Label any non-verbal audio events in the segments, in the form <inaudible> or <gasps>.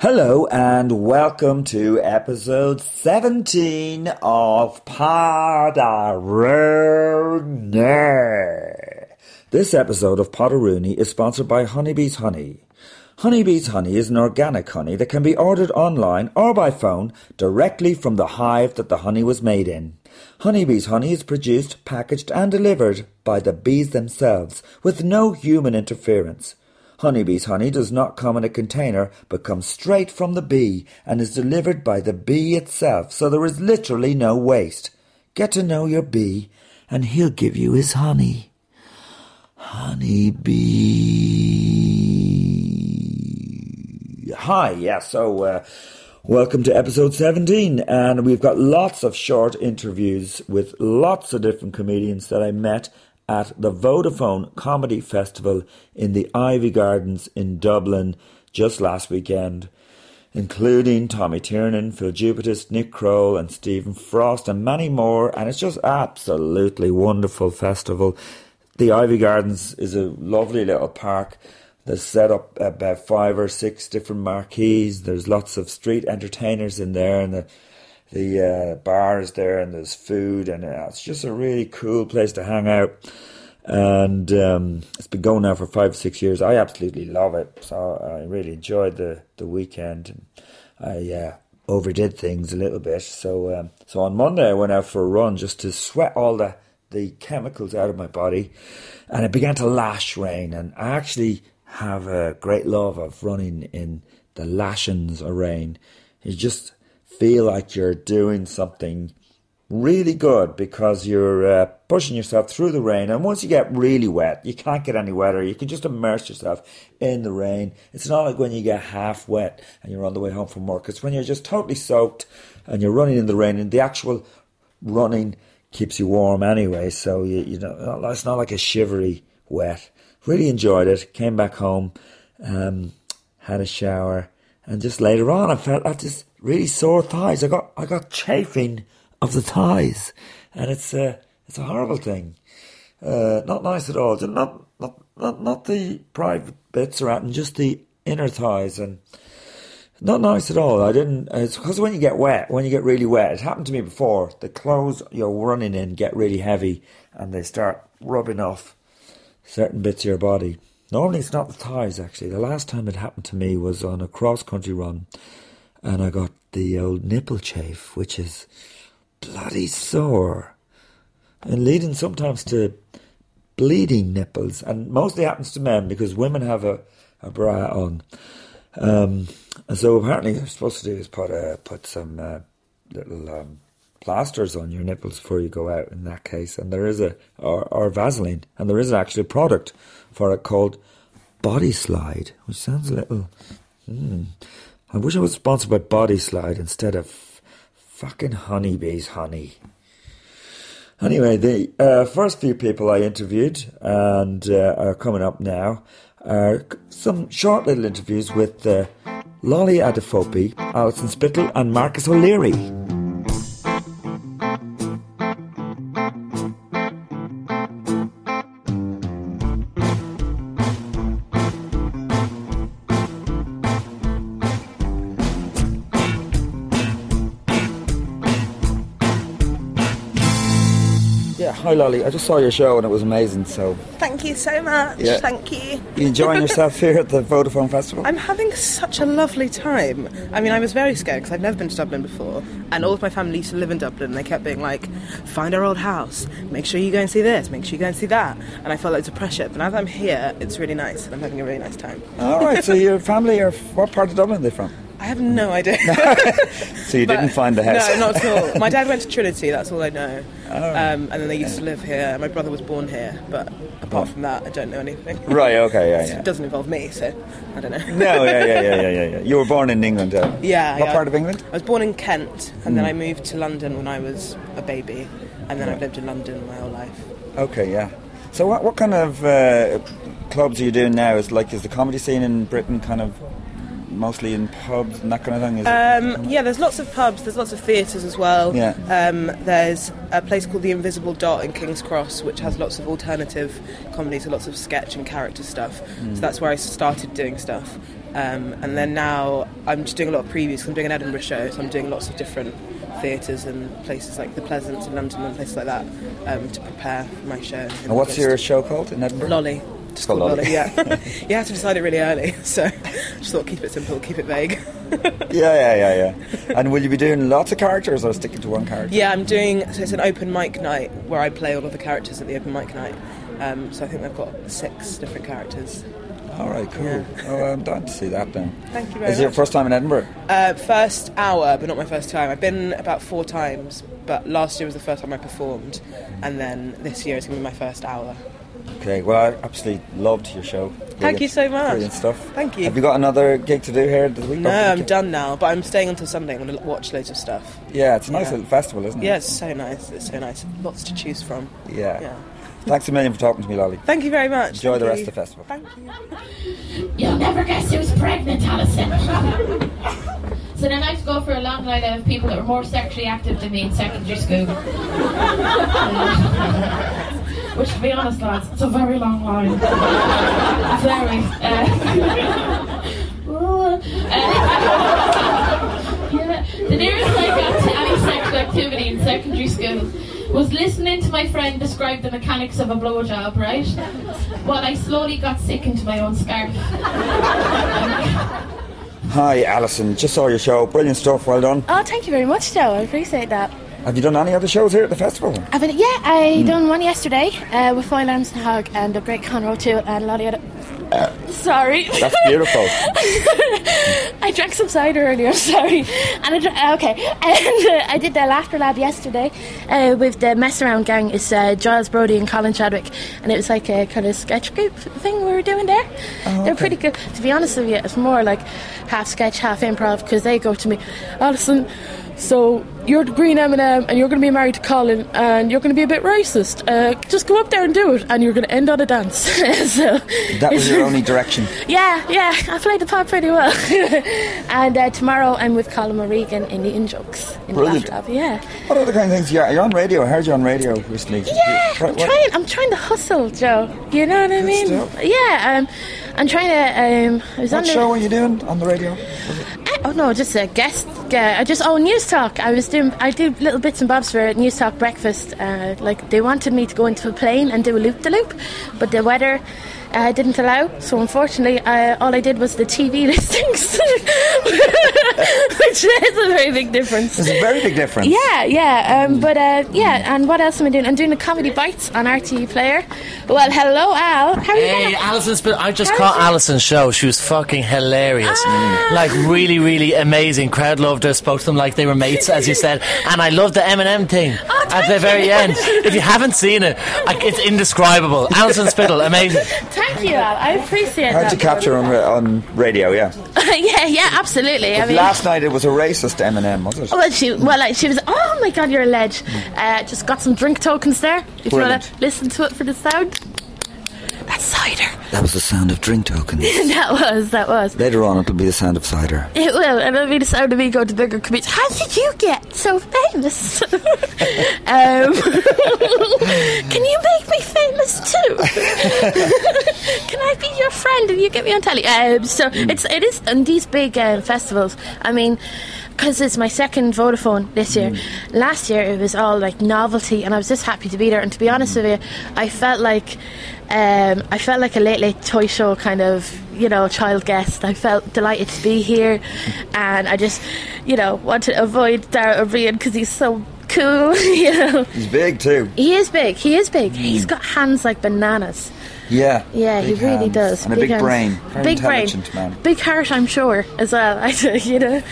Hello and welcome to episode 17 of Podaruni. This episode of Podaruni is sponsored by Honeybees Honey. Honeybees Honey is an organic honey that can be ordered online or by phone directly from the hive that the honey was made in. Honeybees Honey is produced, packaged and delivered by the bees themselves with no human interference. Honeybee's honey does not come in a container, but comes straight from the bee and is delivered by the bee itself, so there is literally no waste. Get to know your bee, and he'll give you his honey. Honeybee. Hi, yeah, so uh, welcome to episode 17, and we've got lots of short interviews with lots of different comedians that I met at the Vodafone Comedy Festival in the Iveagh Gardens in Dublin just last weekend, including Tommy Tiernan, Phil Jupitus, Nick Kroll, and Stephen Frost, and many more. And it's just absolutely wonderful festival. The Iveagh Gardens is a lovely little park. There's set up about five or six different marquees. There's lots of street entertainers in there, and the the uh, bars there and there's food and uh, it's just a really cool place to hang out. And um, it's been going now for five six years. I absolutely love it. So i really enjoyed the, the weekend i uh, overdid things a little bit. So um, so on monday i went out for a run just to sweat all the the chemicals out of my body and it began to lash rain. And i actually have a great love of running in the lashings of rain. You just feel like you're doing something really good because you're uh, pushing yourself through the rain. And once you get really wet, you can't get any wetter. You can just immerse yourself in the rain. It's not like when you get half wet and you're on the way home from work. It's when you're just totally soaked and you're running in the rain and the actual running keeps you warm anyway. So you, you know, it's not like a shivery wet. Really enjoyed it. Came back home, um, had a shower, and just later on, I felt I just really sore thighs. I got I got chafing of the thighs, and it's a it's a horrible thing. Uh, not nice at all. Not not not not the private bits around, and just the inner thighs, and not nice at all. I didn't. It's because when you get wet, when you get really wet, it happened to me before. The clothes you're running in get really heavy, and they start rubbing off certain bits of your body. Normally, it's not the thighs. Actually, the last time it happened to me was on a cross country run and I got the old nipple chafe, which is bloody sore and leading sometimes to bleeding nipples. And mostly happens to men because women have a, a bra on. Um, and so apparently, what you're supposed to do is put uh, put some uh, little um, plasters on your nipples before you go out. In that case, and there is a or, or Vaseline, and there is actually a product for it called Body Slide, which sounds a little. Hmm. I wish I was sponsored by Body Slide instead of fucking honeybees honey. Anyway, the uh, first few people I interviewed and uh, are coming up now are some short little interviews with uh, Lolly Adefope, Alison Spittle, and Marcus O'Laoire. Hi Lolly. I just saw your show and it was amazing. So Thank you so much. Yeah. Thank you. you enjoying <laughs> yourself here at the Vodafone Festival? I'm having such a lovely time. I mean, I was very scared because I'd never been to Dublin before, and all of my family used to live in Dublin. And they kept being like, "Find our old house. Make sure you go and see this. Make sure you go and see that." And I felt loads of pressure. But now that I'm here, it's really nice, and I'm having a really nice time. All right. So <laughs> your family are what part of Dublin are they from? I have no idea. <laughs> So you But- didn't find the house. No, not at all. My dad went to Trinity. That's all I know. Oh. Um, and then they used to live here. My brother was born here, but apart from that, I don't know anything. Right. Okay. Yeah. <laughs> It doesn't involve me, so I don't know. No. Yeah. Yeah. Yeah. Yeah. Yeah. yeah. You were born in England. Uh, <laughs> Yeah. What yeah. part of England? I was born in Kent, and then Hmm. I moved to London when I was a baby, and then I've lived in London my whole life. Okay. Yeah. So what what kind of uh, clubs are you doing now? Is like is the comedy scene in Britain kind of mostly in pubs and that kind of thing? Is it? Um, yeah, there's lots of pubs, there's lots of theatres as well. Yeah. Um, there's a place called the Invisible Dot in King's Cross, which has lots of alternative comedy, so lots of sketch and character stuff. Hmm. So that's where I started doing stuff. Um, and then now I'm just doing a lot of previews. I'm doing an Edinburgh show, so I'm doing lots of different theatres and places like the Pleasance in London and places like that um, to prepare for my show. and what's August. your show called in Edinburgh? Lolly. Just called called Lolly. Lolly, yeah. <laughs> you have to decide it really early, so <laughs> just thought keep it simple, keep it vague. <laughs> Yeah, yeah, yeah, yeah. and will you be doing lots of characters or sticking to one character? Yeah, I'm doing. So it's an open mic night where I play all of the characters at the open mic night. Um, so I think they've got six different characters. All right, cool. Yeah. Oh, I'm dying to see that then. Thank you very Is it your first time in Edinburgh? Uh, first hour, but not my first time. I've been about four times, but last year was the first time I performed, and then this year it's going to be my first hour. Okay, well, I absolutely loved your show. Thank you so much. Brilliant stuff. Thank you. Have you got another gig to do here this week? No, over I'm done now, but I'm staying until Sunday. I'm going to watch loads of stuff. Yeah, it's a nice Yeah. little festival, isn't it? Yeah, it's so nice. It's so nice. Lots to choose from. Yeah. Yeah. Thanks a million for talking to me, Lolly. Thank you very much. Enjoy Thank the you. rest of the festival. Thank you. You'll never guess who's pregnant, Alison. so then I have to go for a long night out of people that were more sexually active than me in secondary school. Which, to be honest, lads, it's a very long line. very. Uh, <laughs> uh, <laughs> yeah, the nearest I got to any sexual activity in secondary school was listening to my friend describe the mechanics of a blowjob, right? While I slowly got sick into my own scarf. Hi, Alison. Just saw your show. Brilliant stuff. Well done. Oh, thank you very much, Joe. I appreciate that. Have you done any other shows here at the festival? I've been, yeah, I done one yesterday uh, with Foil Arms and Hog and the great Conroe too, and a lot of other. sorry. That's beautiful. <laughs> I drank some cider earlier. <laughs> Sorry, and I dr- uh, okay, and uh, I did the Laughter Lab yesterday uh, with the mess around gang. It's uh, Giles Brody and Colin Chadwick, and it was like a kind of sketch group thing we were doing there. They're pretty good. To be honest with you, it's more like half sketch, half improv because they go to me, Alison. So you're the green M&M and you're going to be married to Colin and you're going to be a bit racist. Uh, just go up there and do it and you're going to end on a dance. <laughs> so That was your <laughs> only direction. yeah, yeah, I played the part pretty well. <laughs> and uh, tomorrow I'm with Colin O'Regan in the In Jokes in Brilliant. the Laugh Yeah, What other kind of things? Yeah, you're on radio. I heard you on radio recently. yeah. What- I'm what- trying. I'm trying to hustle, Joe. You know what I mean? stuff. Yeah. Um, I'm trying to. Um, I was on What the. show are you doing on the radio? <sighs> Oh no, just a guest. Uh, I just oh Newstalk. I was doing. I do little bits and bobs for Newstalk breakfast. Uh, like they wanted me to go into a plane and do a loop the loop, but the weather. Uh, didn't allow, so unfortunately, uh, all I did was the TV <laughs> listings, which is a very big difference. There's a very big difference. Yeah, yeah, um, but uh, yeah, and what else am I doing? I'm doing the comedy bites on RTE Player. Well, hello, Al. How are you? Hey, getting- Alison's been. I just How caught? Alison's show. She was fucking hilarious. Ah. Like, really, really amazing. Crowd loved her, spoke to them like they were mates, as you said. And I loved the Eminem thing Oh, at the very end. If you haven't seen it, like, it's indescribable. Alison Spittle, amazing. <laughs> Thank you, Al. I appreciate that. Hard that. to capture on, on radio, yeah. <laughs> yeah, yeah, absolutely. I mean, last night it was a racist Eminem, was it? Well, she well, like, she was. Oh my God, you're a ledge. Uh, just got some drink tokens there. If you want to listen to it for the sound. That's cider. That was the sound of drink tokens. <laughs> that was, that was. Later on, it'll be the sound of cider. It will, and it'll be the sound of me going to bigger comedians. How did you get so famous? <laughs> um, <laughs> can you make me famous too? can I be your friend and you get me on telly? Um, so it's it is and these big um, festivals. I mean. Because it's my second Vodafone this year. Mm. Last year it was all like novelty, and I was just happy to be there. And to be honest mm. with you, I felt like um, I felt like a late late toy show kind of you know child guest. I felt delighted to be here, <laughs> and I just you know want to avoid Dara Ó Briain because he's so cool. <laughs> You know, He's big too. he is big. He is big. He's mm. got hands like bananas. Yeah. Yeah, Big he really hands. does. And a big hands. brain. Very big intelligent brain. man. Big heart, I'm sure, as well. <laughs> I, you know.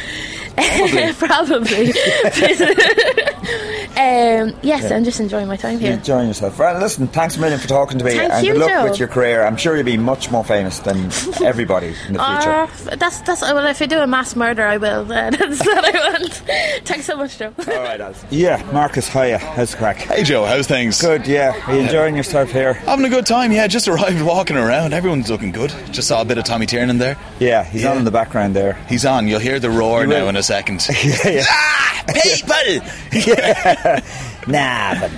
Probably. <laughs> <laughs> um, yes, I'm just enjoying my time You're here. enjoying yourself. Right, listen, thanks a million for talking to me. Thank and you, good luck Joe. with your career. I'm sure you'll be much more famous than everybody in the future. Uh, that's that's well. If I do a mass murder, I will. Uh, that's what I want. Thanks so much, Joe. All right, Alison. Yeah, Marcus, hiya. How's the crack? Hey Joe, how's things? Good, yeah. Are you enjoying yourself here? Having a good time, yeah. Just arrived walking around. Everyone's looking good. Just saw a bit of Tommy Tiernan there. Yeah, he's on in the background there. He's on. You'll hear the roar now in a second. <laughs> yeah, yeah. ah, people! <laughs> Nah, but,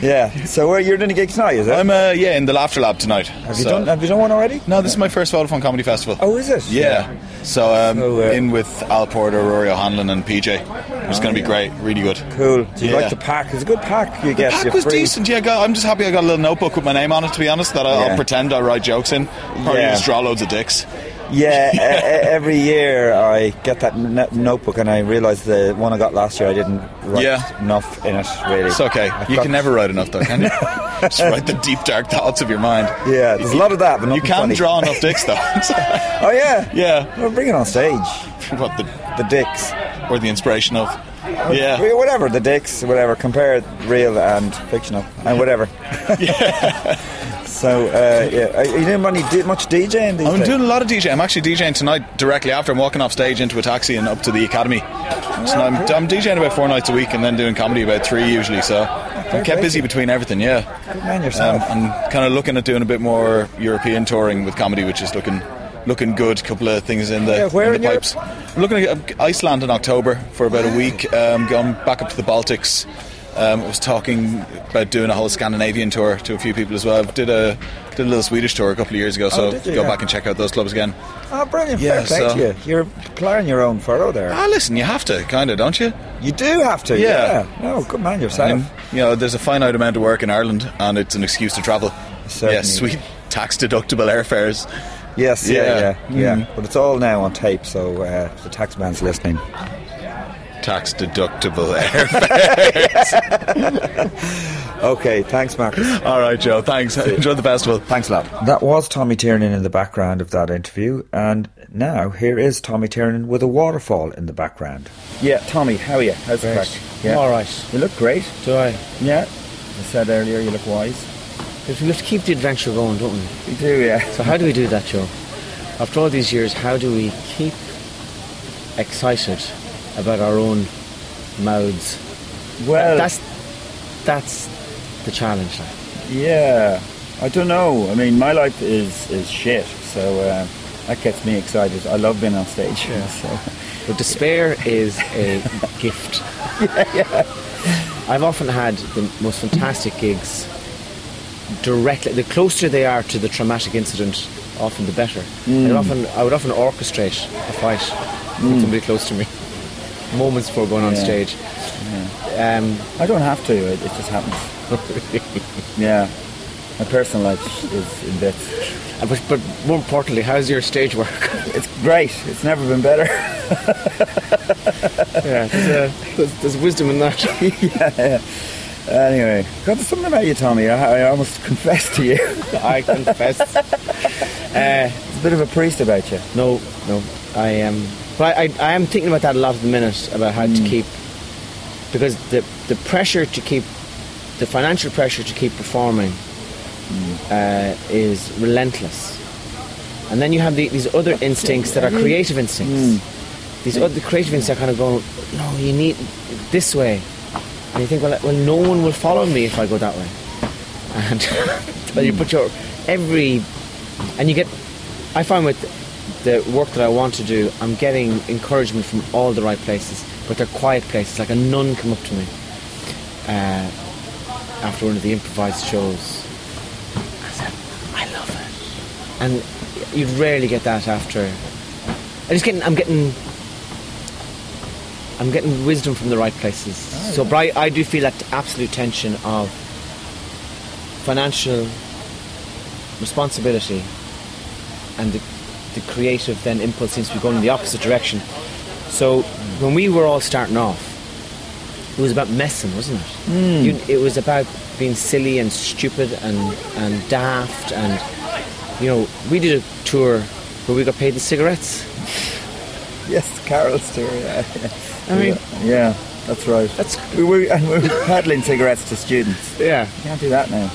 yeah. So where you're doing a gig tonight, is it? I'm uh, yeah in the Laughter Lab tonight. have you done have you done one already? No, this is my first Vodafone Comedy Festival. Oh, is it? Yeah. So, um, So, uh, in with Al Porter, Rory O'Hanlon, and PJ. It's going to be great. Really good. Cool. Do you Yeah. like the pack? It's a good pack you get. Pack You're was free. decent. Yeah, got, I'm just happy I got a little notebook with my name on it. To be honest, that I, Yeah. will pretend I write jokes in. Probably Yeah. just draw loads of dicks. Yeah, every year I get that n- notebook and I realise the one I got last year I didn't write Yeah. enough in it. Really, It's okay. I've you can never write enough, though, can you? <laughs> just write the deep, dark thoughts of your mind. Yeah, there's a lot of that, but You can funny. draw enough dicks, though. <laughs> <laughs> Oh yeah, yeah. Well, bring it on stage. What the The dicks, or the inspiration of? Yeah. Yeah, whatever. The dicks, whatever. Compare real and fictional, and whatever. So uh, yeah, are you doing any, di- much DJing these days. I'm days? doing a lot of DJing. I'm actually DJing tonight directly after I'm walking off stage into a taxi and up to the academy. So I'm, I'm DJing about four nights a week and then doing comedy about three usually. So I'm kept busy between everything. Yeah. Good man Um, yourself. I'm kind of looking at doing a bit more European touring with comedy, which is looking looking good. couple of things in the, Yeah, in in the Europe? pipes. I'm looking at Iceland in October for about a week. Um, going back up to the Baltics. Um, I was talking about doing a whole Scandinavian tour to a few people as well. Did a did a little Swedish tour a couple of years ago, so Oh, you? go Yeah. back and check out those clubs again. oh, brilliant! yeah, Fair so- to you. You're ploughing your own furrow there. Ah, listen, you have to, kind of, don't you? You do have to. Yeah. Yeah. No, good man yourself. And, you know, there's a finite amount of work in Ireland, and it's an excuse to travel. Certainly. Yeah, sweet <laughs> tax deductible airfares. Yes, yeah, Yeah. yeah, yeah. Mm. But it's all now on tape, so uh, the tax man's listening. Tax deductible <laughs> airfares. Okay, thanks, Marcus. All right, Joe. Thanks. Enjoy the festival. Thanks a lot. That was Tommy Tiernan in the background of that interview, and now here is Tommy Tiernan with a waterfall in the background. Yeah, Tommy, how are you? How's the Great. crack? Yeah. I'm all right. You look great. Do I? Yeah. I said earlier, you look wise. Because we have to keep the adventure going, don't we? You do, yeah. So how do we do that, Joe? After all these years, how do we keep excited about our own mouths? Well, That's that's the challenge. Like. yeah. I don't know. I mean, my life is is shit, so uh, that gets me excited. I love being on stage. Yeah. <laughs> So. But despair is a gift. <laughs> Yeah, yeah. I've often had the most fantastic gigs directly. The closer they are to the traumatic incident, often the better. I'd often, I would often orchestrate a fight with somebody close to me, moments before going on Yeah. stage. Um, I don't have to. It, it just happens. <laughs> Yeah. My personal life is in bits. Uh, but, but more importantly, how's your stage work? <laughs> It's great. It's never been better. <laughs> yeah, there's, uh, there's, there's wisdom in that. yeah. Anyway, got something about you, Tommy. I, I almost confessed to you. I confess. Uh, There's a bit of a priest about you. no, no, I am. But I, I, I am thinking about that a lot at the minute about how to hmm. keep because the the pressure to keep the financial pressure to keep performing hmm. uh, is relentless, and then you have the, these other instincts that are hmm. creative instincts. These other creative instincts are kind of going, no, you need this way, and you think, well, well, no one will follow me if I go that way, <laughs> and but <laughs> you put your every and you get. I find with the work that I want to do, I'm getting encouragement from all the right places, but they're quiet places. Like a nun come up to me uh, after one of the improvised shows. I said, "I love it," and you'd rarely get that after. I just getting. I'm getting. I'm getting wisdom from the right places. so, but I, I do feel that absolute tension of financial responsibility and the, the creative then impulse seems to be going in the opposite direction. So when we were all starting off, it was about messing, wasn't it? Hmm. You, it was about being silly and stupid and, and daft and you know, we did a tour where we got paid the cigarettes. <laughs> Yes, Carol's tour. Yeah, I mean, yeah, that's right. That's we were and we were peddling cigarettes to students. yeah. You can't do that now.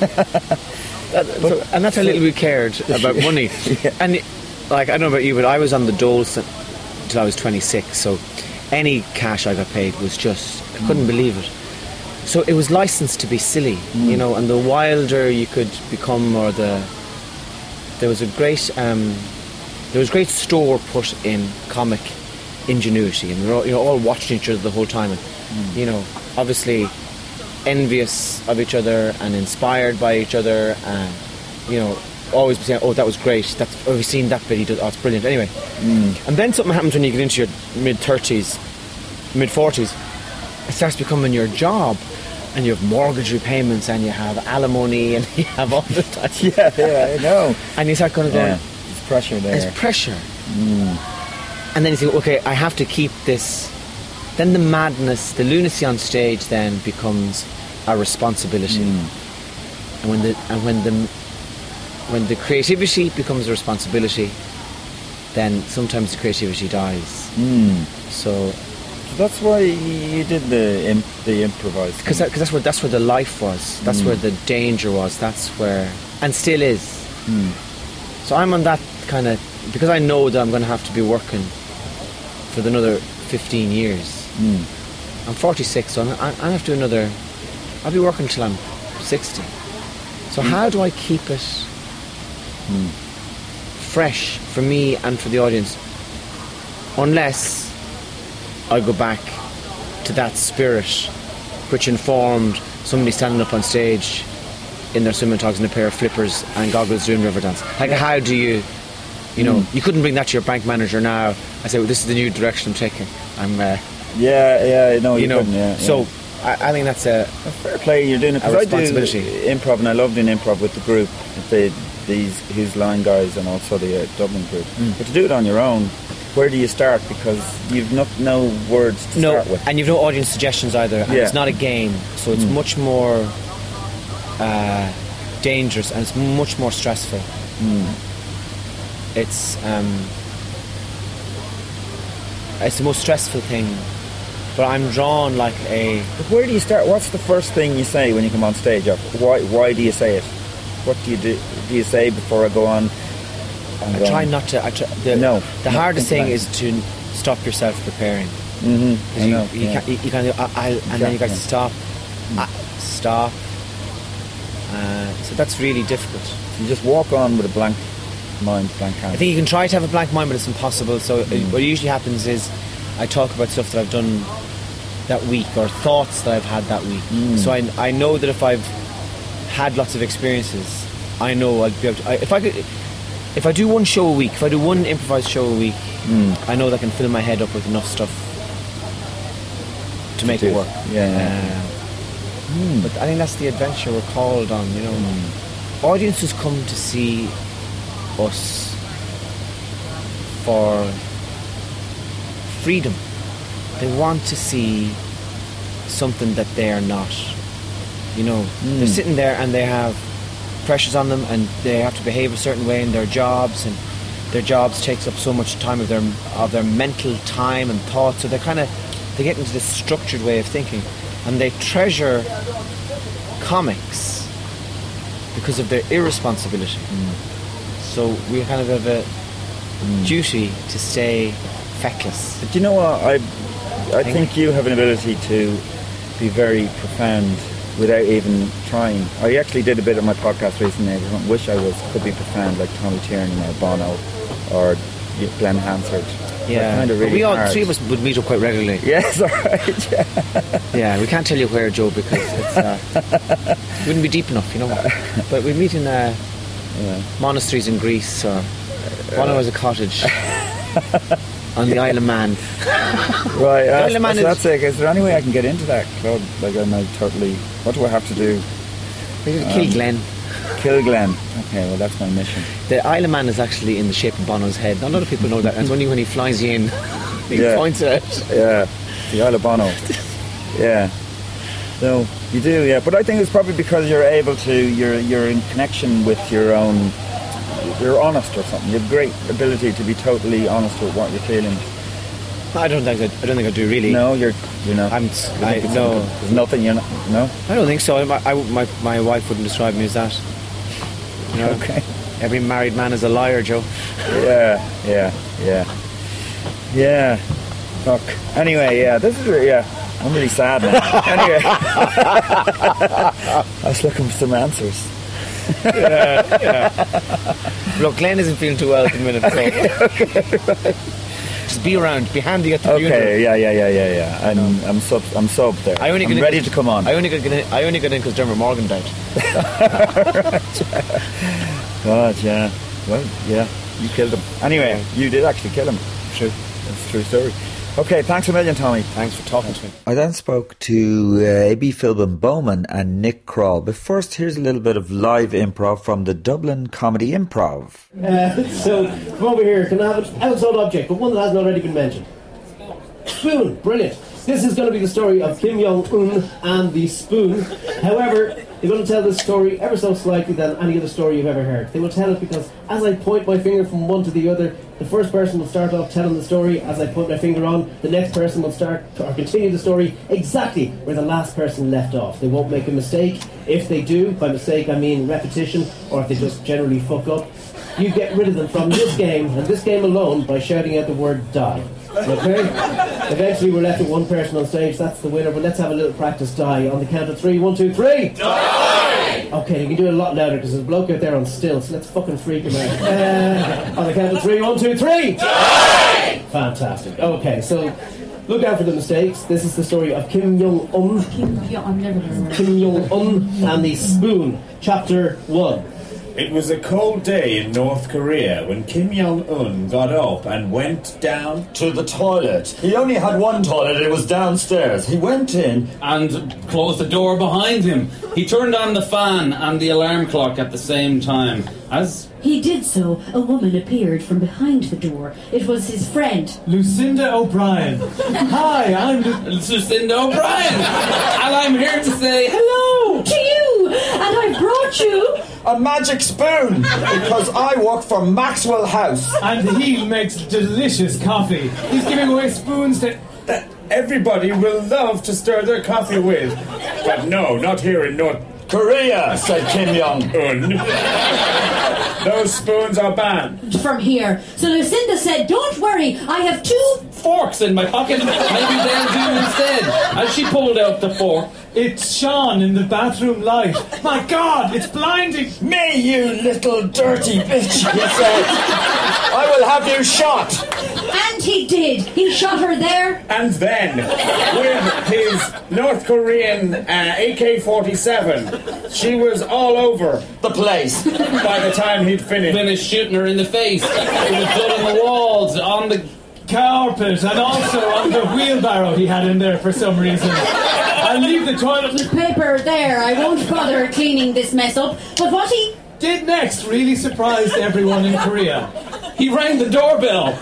<laughs> That, so, and that's how little we cared about money. <laughs> And like I don't know about you, but I was on the dole until I was 26. So any cash I got paid was just I couldn't mm. believe it. So it was licensed to be silly, you mm. know. And the wilder you could become, or the there was a great um, there was great store put in comic ingenuity, and we were all, you know all watching each other the whole time, and mm. you know obviously envious of each other and inspired by each other and you know always be saying oh that was great that's oh, we've seen that bit he did oh it's brilliant anyway mm. and then something happens when you get into your mid 30s mid 40s it starts becoming your job and you have mortgage repayments and you have alimony <laughs> and you have all the <laughs> time Yeah, yeah, I know. and you start kind of going Yeah, there's pressure there. there's pressure. Mm. And then you think, okay, I have to keep this. Then the madness, the lunacy on stage then becomes a responsibility. Hmm. And when the and when the when the creativity becomes a responsibility, then sometimes the creativity dies. So So that's why you did the imp, the improvised. because that, that's where that's where the life was. That's hmm. where the danger was. That's where and still is. So I'm on that kind of because I know that I'm going to have to be working for another 15 years. Hmm. I'm 46, so I, I have to do another. I'll be working till I'm 60. So hmm. how do I keep it hmm. fresh for me and for the audience? Unless I go back to that spirit which informed somebody standing up on stage in their swimming togs and a pair of flippers and goggles doing river dance. Like, how do you, you know, you couldn't bring that to your bank manager now. I say, well, this is the new direction I'm taking. I'm, uh, Yeah, yeah, no, you, you know, yeah, so yeah. I, I think that's a, fair play. You're doing it a because I do responsibility. improv, and I love doing improv with the group, the, these Whose Line guys, and also the uh, Dublin group. Mm. But to do it on your own, where do you start? Because you've not no words to no, start with. and you've no audience suggestions either. And Yeah. it's not a game, so it's much more uh, dangerous and it's much more stressful. It's um, it's the most stressful thing. But I'm drawn like a But where do you start? What's the first thing you say when you come on stage? Or Why? Why do you say it? What do you do? Do you say before I go on? I try on? not to. I try, the, No, the hardest thing is to stop yourself preparing. Mhm, I you, know, you yeah. can't. You, you can't. I, I, and then you got to stop. Uh, stop. Uh, so that's really difficult. You just walk on with a blank mind, blank I think you can try to have a blank mind, but it's impossible. So uh, what usually happens is I talk about stuff that I've done that week or thoughts that I've had that week. Mm. So I, I know that if I've had lots of experiences, I know I'll be able to. I, if I could, if I do one show a week, if I do one improvised show a week, mm. I know that I can fill my head up with enough stuff to make do it work. Yeah, yeah. Uh, But I think that's the adventure we're called on. You know, audiences come to see us for freedom. They want to see something that they're not. You know, they're hmm. sitting there and they have pressures on them, and they have to behave a certain way in their jobs, and their jobs takes up so much time of their of their mental time and thought. So they kind of they get into this structured way of thinking, and they treasure comics because of their irresponsibility. Hmm. So we kind of have a hmm. duty to stay feckless. Do you know what? I I think you have an ability to be very profound without even trying. I actually did a bit of my podcast recently. I wish I was could be profound like Tommy Tiernan or Bono or Glen Hansard. Yeah, it really we all hard. three of us would meet up quite regularly. <laughs> Yes, all right. Yeah. Yeah, we can't tell you where, Joe, because it's, uh, <laughs> wouldn't be deep enough, you know. But we meet in uh, monasteries in Greece, or one has a cottage <laughs> on the Isle of Man. <laughs> Right. Uh, Isle of Man so is- that's it. Is there any way I can get into that club? Like, am I totally? What do I have to do? We could kill Um, Glen. Kill Glen. Okay, well that's my mission. The Isle of Man is actually in the shape of Bono's head. Not a lot of people know that. It's only when he flies you in, <laughs> he Yeah. points it out. Yeah, the Isle of Bono. Yeah. No, you do, yeah. But I think it's probably because you're able to, you're you're in connection with your own, you're honest or something. You have great ability to be totally honest with what you're feeling. I don't think I, I don't think I do really. No, you're you're not. I'm. You I, no, There's nothing you're not. No. I don't think so. I, I, my my wife wouldn't describe me as that. You know, Okay. every married man is a liar, Joe. Yeah, yeah, yeah, yeah. Fuck. Anyway, yeah. This is yeah. I'm really sad now. <laughs> anyway, <laughs> I was looking for some answers. Look, Glen isn't feeling too well at the minute. So. <laughs> Just be around, be handy at the Okay, funeral. yeah, yeah, yeah, yeah, yeah. I'm, I'm sub, I'm sub there. I only I'm in to come on. I only got in, I only got in because Dermot Morgan died. <laughs> God, yeah. Well, yeah, you killed him. Anyway, you did actually kill him. True. That's a true story. Okay, thanks a million, Tommy. Thanks for talking to me. I then spoke to uh, Abie Philbin Bowman and Nick Kroll. But first, here's a little bit of live improv from the Dublin Comedy Improv. Uh, <laughs> so, come over here. Can I have an household object, but one that hasn't already been mentioned? Spoon. Brilliant. This is going to be the story of Kim Jong Un and the spoon. However, they're going to tell this story ever so slightly than any other story you've ever heard. They will tell it because as I point my finger from one to the other, the first person will start off telling the story. As I put my finger on, the next person will start or continue the story exactly where the last person left off. They won't make a mistake. If they do, by mistake I mean repetition, or if they just generally fuck up, you get rid of them from this game and this game alone by shouting out the word die. Okay? Eventually we're left with one person on stage, that's the winner, but let's have a little practice die on the count of three. One, two, three! Die! Okay, you can do it a lot louder because there's a bloke out there on stilts. Let's fucking freak him out. Uh, on the count of three, one, two, three! Die! Fantastic. Okay, so look out for the mistakes. This is the story of Kim Jong Un. Kim Jong, I've never heard of her. Kim Jong Un and the Spoon, Chapter 1. It was a cold day in North Korea when Kim Jong Un got up and went down To the toilet. He only had one toilet, it was downstairs. He went in. and closed the door behind him. He turned on the fan and the alarm clock at the same time. As He did so. A woman appeared from behind the door. It was his friend. Lucinda O'Brien. <laughs> Hi, I'm Lu- Lucinda O'Brien, <laughs> and I'm here to say hello. To you! <laughs> And I brought you. A magic spoon! because I work for Maxwell House. and he makes delicious coffee. He's giving away spoons to. that everybody will love to stir their coffee with. But no, not here in North Korea, said Kim Jong. Un. <laughs> Those spoons are banned. From here. So Lucinda said, Don't worry, I have two. Forks in my pocket. Maybe they'll do instead. As she pulled out the fork, it shone in the bathroom light. My God, it's blinding. Me, you little dirty bitch, he said. I will have you shot. And he did. He shot her there. And then, with his North Korean uh, AK 47, she was all over The place. by the time he'd finished. finished shooting her in the face. There was blood on the walls, on the Carpet and also on the wheelbarrow he had in there for some reason. I leave the toilet. Paper there. I won't bother cleaning this mess up. But what he. Did next really surprised everyone in Korea. He rang the doorbell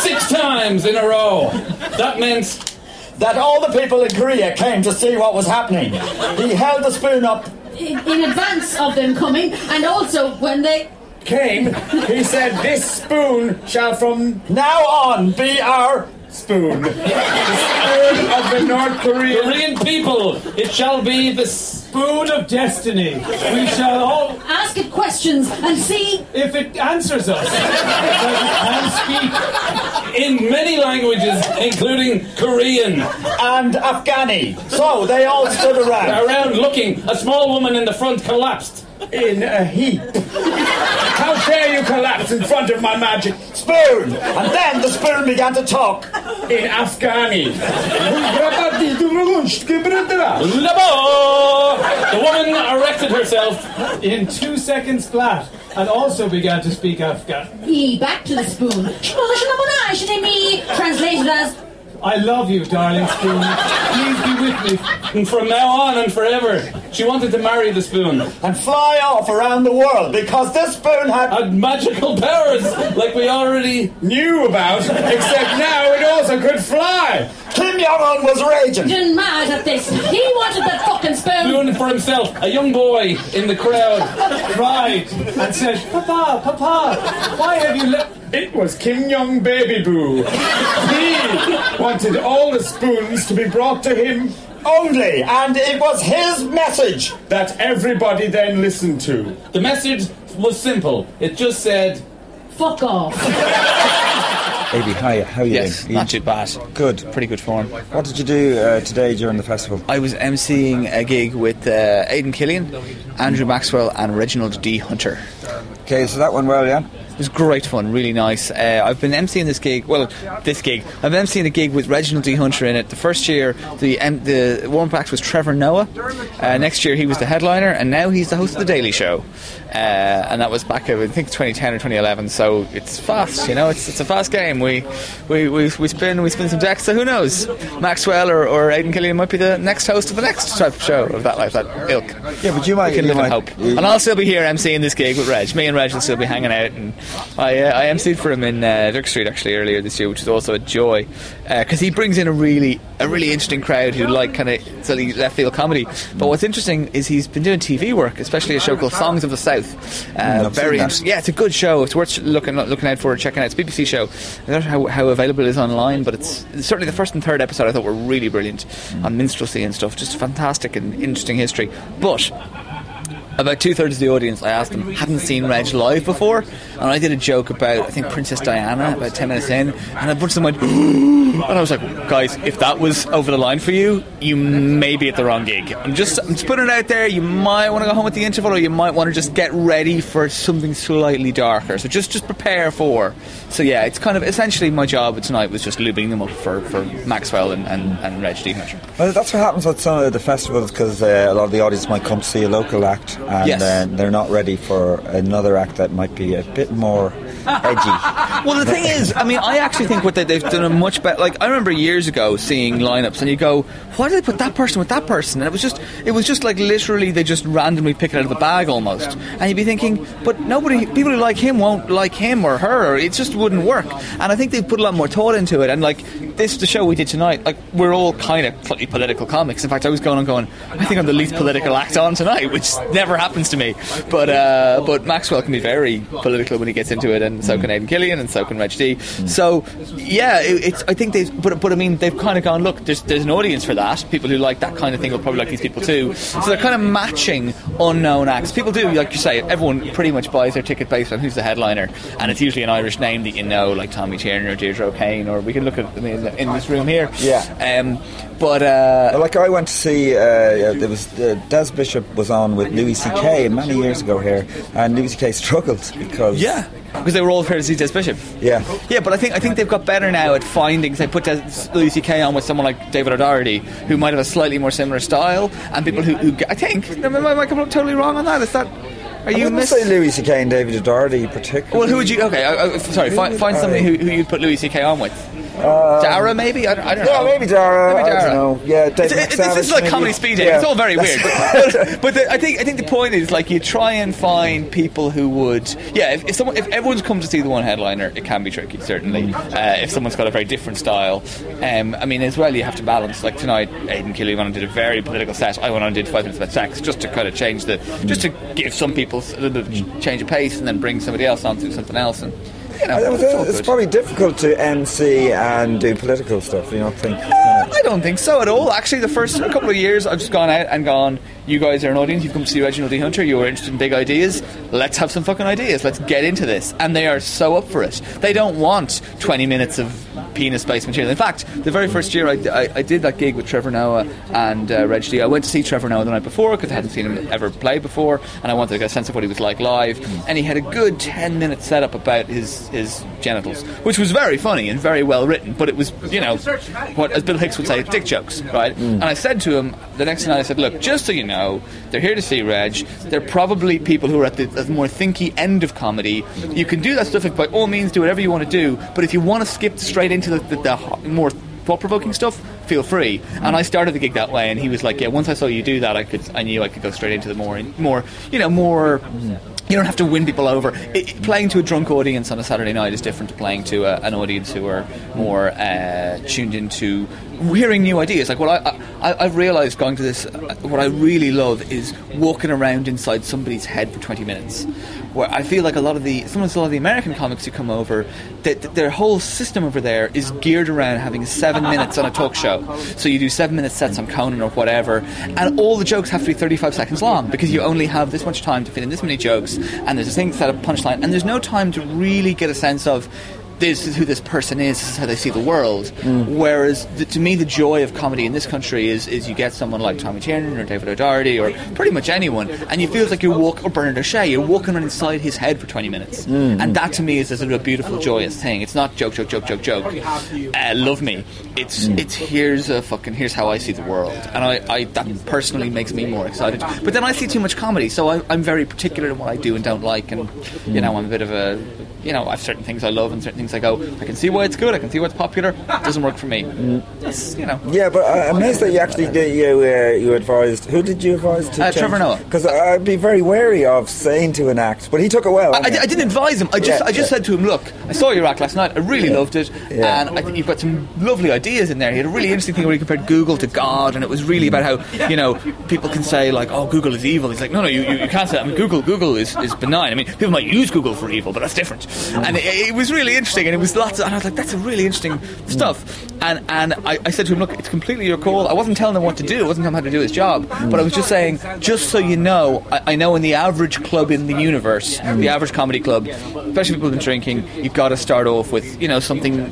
six times in a row. That meant That all the people in Korea came to see what was happening. He held the spoon up. In, in advance of them coming, and also when they. Came, he said, This spoon shall from Now on, be our. spoon. The spoon of the North Korean. Korean people, it shall be the Spoon of destiny. We shall all, Ask it questions and see. if it answers us, if it can speak. in many languages, including Korean. And Afghani. So they all stood around. Around looking, a small woman in the front collapsed. In a heap. How dare you collapse in front of my magic spoon? And then the spoon began to talk in Afghani. The woman erected herself in two seconds flat and also began to speak Afghan. E, back to the spoon. Translated as I love you, darling spoon. Please be with me. And from now on and forever, she wanted to marry the spoon. And fly off around the world because this spoon had, Had magical powers, like we already knew about, except now it also could fly. Kim Jong Un was raging. Didn't mad at this. He wanted that fucking spoon. doing it for himself. A young boy in the crowd. <laughs> Cried and said, Papa, Papa, why have you left? It was Kim Jong Baby Boo. He wanted all the spoons to be brought to him only, and it was his message that everybody then listened to. The message was simple. It just said, Fuck off. Baby, hi, how are you Yes, doing? not too bad. Good. Pretty good form. What did you do uh, today during the festival? I was emceeing a gig with uh, Aidan Killian, Andrew Maxwell, and Reginald D. Hunter. Okay, so that went well, yeah? It was great fun, really nice. Uh, I've been emceeing this gig, well, this gig. I've been emceeing a gig with Reginald D. Hunter in it. The first year, the um, the warm act was Trevor Noah. Uh, next year, he was the headliner, and now he's the host of The Daily Show. Uh, and that was back, in, I think, 2010 or 2011. So it's fast, you know, it's, it's a fast game. We, we, we, we spin we spin some decks, so who knows? Maxwell or, or Aidan Killian might be the next host of the next type of show of that like that ilk. Yeah, but you might. We can live in hope. And I'll still be here emceeing this gig with Reg. Me and Reg will still be hanging out. And I, uh, I emceed for him in uh, Duck Street actually earlier this year, which is also a joy because he brings in a really a really interesting crowd who like kind of silly left field comedy. But what's interesting is he's been doing TV work, especially a show called Songs of the South. Uh, I've very seen interesting. Yeah, it's a good show. It's worth looking looking out for, checking out. It's a BBC show. I don't know how, how available it is online, but it's certainly the first and third episode I thought were really brilliant on minstrelsy and stuff. Just fantastic and interesting history. But about two thirds of the audience, I asked them, hadn't seen Reg live before, and I did a joke about I think Princess Diana about ten minutes in, and a bunch of them went, <gasps> and I was like, guys, if that was over the line for you, you may be at the wrong gig. I'm just, I'm just putting it out there. You might want to go home at the interval, or you might want to just get ready for something slightly darker. So just, just prepare for. So yeah, it's kind of essentially my job tonight was just lubing them up for, for Maxwell and, and, and Reg D. Well, that's what happens at some of the festivals because uh, a lot of the audience might come to see a local act and Yes. uh, they're not ready for another act that might be a bit more edgy. Well, the thing is, I mean, I actually think what they, they've done a much better. Like, I remember years ago seeing lineups, and you go, "Why did they put that person with that person?" And it was just, it was just like literally they just randomly pick it out of the bag almost. And you'd be thinking, but nobody, people who like him won't like him or her. Or it just wouldn't work. And I think they've put a lot more thought into it. And like this, the show we did tonight, like we're all kind of slightly political comics. In fact, I was going on going, I think I'm the least political act on tonight, which never happens to me. But uh, but Maxwell can be very political when he gets into it, and so can Aidan Killian, and so can Reg D. So yeah, it, it's I think they've but but I mean they've kind of gone look. There's there's an audience for that. People who like that kind of thing will probably like these people too. So they're kind of matching unknown acts. People do like you say. Everyone pretty much buys their ticket based on who's the headliner, and it's usually an Irish name that you know, like Tommy Tiernan or Deirdre O'Kane, or we can look at I mean, in this room here. Yeah. Um, but uh, like I went to see, uh, there was uh, Des Bishop was on with Louis C.K. many years ago here, and Louis C.K. struggled because Yeah, because they were all fair to see Des Bishop. Yeah, yeah, but I think I think they've got better now at finding. They put Des, Louis C.K. on with someone like David O'Doherty, who might have a slightly more similar style, and people who, who I think am I, am I totally wrong on that? Is that are I you wouldn't miss? say Louis C.K. and David O'Doherty particularly. Well, who would you? Okay, uh, uh, sorry. Find, find somebody who, who you'd put Louis C.K. on with. Dara, maybe I, don't- I don't Um, Yeah, know. maybe Dara. Maybe I Dara. don't know. Yeah, David It's- it- McSavage, this is like maybe. comedy speed dating. Yeah. It's all very weird. <laughs> But, but the, I think I think the point is like you try and find people who would. Yeah, if, if someone if everyone's come to see the one headliner, it can be tricky. Certainly, uh, if someone's got a very different style. Um, I mean, as well, you have to balance. Like tonight, Aidan Killian went and did a very political set. I went on and did five minutes about sex, just to kind of change the, just to give some people a little bit of change of pace, and then bring somebody else on to do something else. And you know, it's it's probably difficult to MC and do political stuff. You don't think? Uh, I don't think so at all. Actually, the first couple of years, I've just gone out and gone. You guys are an audience. You've come to see Reginald D. Hunter. You are interested in big ideas. Let's have some fucking ideas. Let's get into this. And they are so up for it. They don't want 20 minutes of penis-based material. In fact, the very first year I, I, I did that gig with Trevor Noah and uh, Reg D, I went to see Trevor Noah the night before because I hadn't seen him ever play before, and I wanted to get a sense of what he was like live. And he had a good 10-minute setup about his his genitals, which was very funny and very well written. But it was, you know, what as Bill Hicks would say, dick jokes, right? And I said to him the next night, I said, look, just so you know, they're here to see Reg. They're probably people who are at the, at the more thinky end of comedy. You can do that stuff. By all means, do whatever you want to do. But if you want to skip straight into the, the, the more thought-provoking stuff, feel free. And I started the gig that way, and he was like, "Yeah." Once I saw you do that, I could, I knew I could go straight into the more, more, you know, more. You don't have to win people over. It, playing to a drunk audience on a Saturday night is different to playing to a, an audience who are more uh, tuned into hearing new ideas. Like well, I, I I've realised going to this, what I really love is walking around inside somebody's head for 20 minutes. Where I feel like a lot of the, sometimes a lot of the American comics who come over, that that their whole system over there is geared around having seven minutes on a talk show. So you do seven minute sets on Conan or whatever, and all the jokes have to be 35 seconds long because you only have this much time to fit in this many jokes, and there's a thing set up punchline, and there's no time to really get a sense of this is who this person is, this is how they see the world. Hmm. Whereas, the, to me, the joy of comedy in this country is, is you get someone like Tommy Tiernan or David O'Doherty or pretty much anyone, and you feel like you're walking, or Bernard O'Shea, you're walking around inside his head for 20 minutes. Hmm. And that to me is a sort of a beautiful, joyous thing. It's not joke, joke, joke, joke, joke. Uh, love me. It's hmm. it's here's a fucking here's how I see the world, and I, I that personally makes me more excited. But then I see too much comedy, so I, I'm very particular in what I do and don't like, and you know I'm a bit of a you know I've certain things I love and certain things I go I can see why it's good, I can see why it's popular. It doesn't work for me. That's, you know. Yeah, but I'm amazed that you actually did, you uh, you advised. Who did you advise to? Uh, Trevor Noah. Because I'd be very wary of saying to an act, but he took it well. I, I, I didn't advise him. I just, Yeah, I just yeah. said to him, "Look, I saw your act last night. I really loved it, Yeah. and I think you've got some lovely ideas in there. He had a really interesting thing where he compared Google to God, and it was really about how you know people can say like, "Oh, Google is evil." He's like, "No, no, you, you, you can't say that. I mean, Google, Google is, is benign. I mean, people might use Google for evil, but that's different." And it, it was really interesting, and it was lots. Of, and I was like, "That's a really interesting stuff." And and I, I said to him, "Look, it's completely your call. I wasn't telling him what to do. I wasn't telling him how to do his job, but I was just saying, just so you know, I, I know in the average club in the universe, the average comedy club, especially people who've been drinking, you've got to start off with you know something."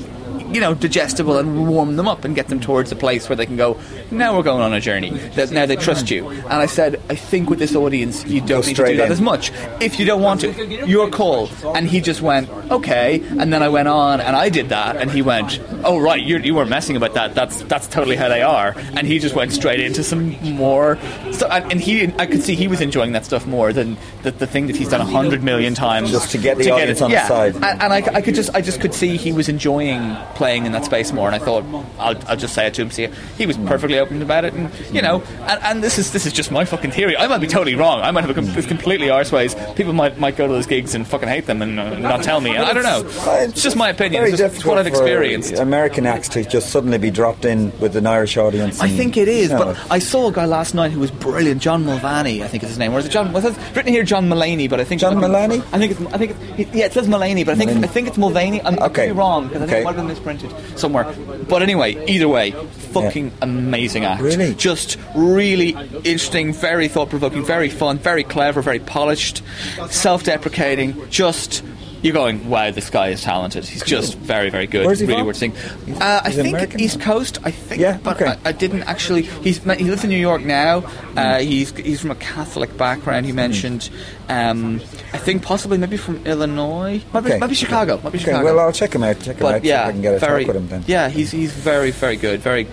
You know, digestible and warm them up and get them towards a place where they can go. Now we're going on a journey. That now they trust you. And I said, I think with this audience, you don't need to do that in. as much. If you don't want to, your call. And he just went, okay. And then I went on and I did that. And he went, oh right, you're, you weren't messing about that. That's that's totally how they are. And he just went straight into some more. So, and, and he, I could see he was enjoying that stuff more than the, the thing that he's done a hundred million times. Just to get the audience on yeah. side. And, and I, I could just, I just could see he was enjoying playing in that space more. And I thought, I'll, I'll just say it to him. See, he was mm. perfectly open about it. And you know, and, and this is this is just my fucking theory. I might be totally wrong. I might have a com- completely arseways. People might might go to those gigs and fucking hate them and uh, not tell me. I don't know. It's just my opinion. It's just what I've experienced. American acts to just suddenly be dropped in with an Irish audience. I think it is, you know, but I saw a guy last night who was brilliant, John Mulvaney, I think is his name. Or is it John? Was it written here John Mulaney? But I think John Mulaney? I think it's. I think it's, yeah, it says Mulaney, but I think Mulaney. I think it's Mulvaney. I'm Okay. could be wrong because I think Okay. it might have been misprinted somewhere. But anyway, either way, fucking amazing act. Really? just really interesting, very thought provoking, very fun, very clever, very polished, self-deprecating. Just. You're going, wow, this guy is talented. He's just very, very good. Where's he really from? worth seeing. Uh, I think American? East Coast. I think, Yeah, but okay. I, I didn't actually. He's he lives in New York now. Uh, he's he's from a Catholic background. He mentioned, um, I think possibly maybe from Illinois, maybe, Okay. maybe Chicago, maybe Okay, Chicago. well, I'll check him out. Check him but out. yeah, if I can get a very, talk with him then. yeah, he's he's very very good, very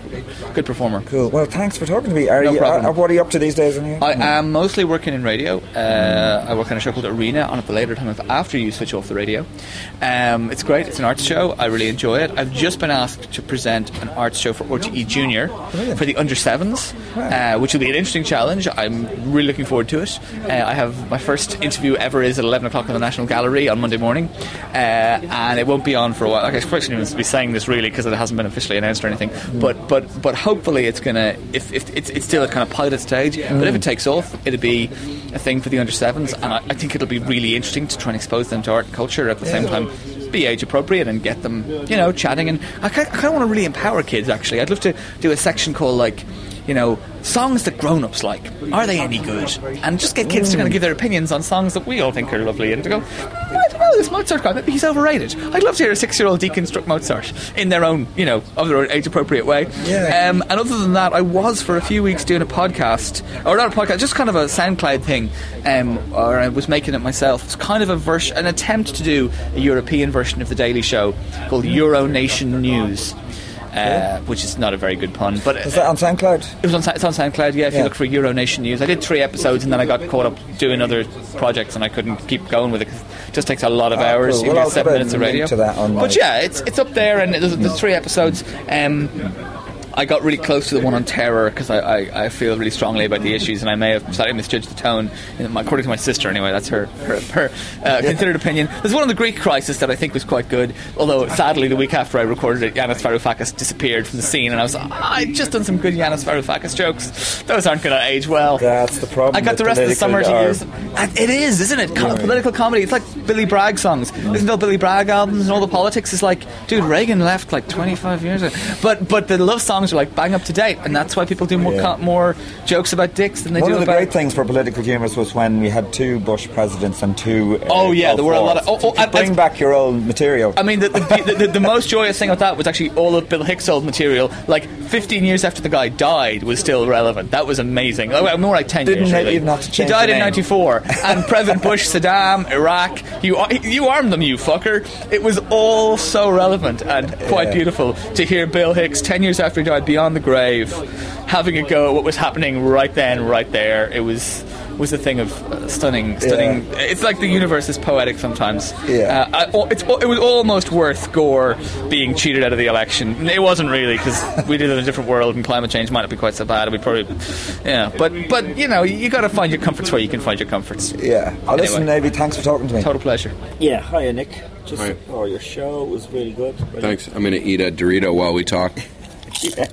good performer. Cool. Well, thanks for talking to me. Are No you, problem. uh, what are you up to these days? Anyway? I am mostly working in radio. Uh, I work on a show called Arena on at the later time of after you switch off the radio. Um, it's great. It's an arts show. I really enjoy it. I've just been asked to present an arts show for RTE Junior for the under sevens, uh, which will be an interesting challenge. I'm really looking forward to it. Uh, I have my first interview ever is at 11 o'clock in the National Gallery on Monday morning, uh, and it won't be on for a while. Okay, I shouldn't even be saying this really because it hasn't been officially announced or anything. But but but hopefully it's gonna if, if it's, it's still a kind of pilot stage. But if it takes off, it'll be a thing for the under sevens, and I, I think it'll be really interesting to try and expose them to art and culture at the same time. Be age appropriate and get them, you know, chatting. And I kind of want to really empower kids. Actually, I'd love to do a section called like you know, songs that grown-ups like. Are they any good? And just get kids to kind of give their opinions on songs that we all think are lovely, and to go, I don't know, this Mozart guy, maybe he's overrated. I'd love to hear a six-year-old deconstruct Mozart in their own, you know, of their own age-appropriate way. Yeah. Um, and other than that, I was for a few weeks doing a podcast, or not a podcast, just kind of a SoundCloud thing, um, or I was making it myself. It's kind of a version, an attempt to do a European version of the Daily Show called Euro Nation News. Uh, which is not a very good pun, but Is that on SoundCloud? it was on, it's on SoundCloud. Yeah, if Yeah. you look for Euro Nation News, I did three episodes and then I got caught up doing other projects and I couldn't keep going with it 'cause it just takes a lot of Ah, hours. cool. You Well, get seven minutes of radio. to that on but yeah, it's it's up there and there's, there's three episodes. Um, I got really close to the one on terror because I, I, I feel really strongly about the issues and I may have slightly misjudged the tone. According to my sister, anyway, that's her her, her uh, considered opinion. There's one on the Greek crisis that I think was quite good, although sadly the week after I recorded it, Yanis Varoufakis disappeared from the scene, and I was I just done some good Yanis Varoufakis jokes. Those aren't going to age well. That's the problem. I got the rest of the summer to use it is, isn't it? Political comedy. It's like Billy Bragg songs. Listen to all Billy Bragg albums and all the politics is like, dude, Reagan left like 25 years ago. But but the love songs are like bang up to date, and that's why people do more Yeah. more jokes about dicks than they One do of the great things for political humours was when we had two Bush presidents and two. Uh, Oh, yeah, there were a lot of- oh, oh, bring back your old material. I mean, the, the, the, the, most joyous thing of that was actually all of Bill Hicks' old material. Like 15 years after the guy died, was still relevant. That was amazing. Oh, more like 10 Didn't years. they really. even have to he died in name? '94, and President Bush, <laughs> Saddam, Iraq. You you armed them, you fucker. It was all so relevant and quite Yeah. beautiful to hear Bill Hicks 10 years after he died, beyond the grave, having a go at what was happening right then, right there. It was was a thing of uh, stunning, stunning. It's like the universe is poetic sometimes. Yeah. Uh, I, it's, it was almost worth Gore being cheated out of the election. It wasn't really because we live in a different world and climate change might not be quite so bad. We'd probably, yeah. But but you know you got to find your comforts where you can find your comforts. Yeah. Oh, listen, Abie, thanks for talking to me. Total pleasure. Yeah, hiya, Nick. Just, Hi. oh, your show was really good. Really- Thanks. I'm going to eat a Dorito while we talk. Yeah.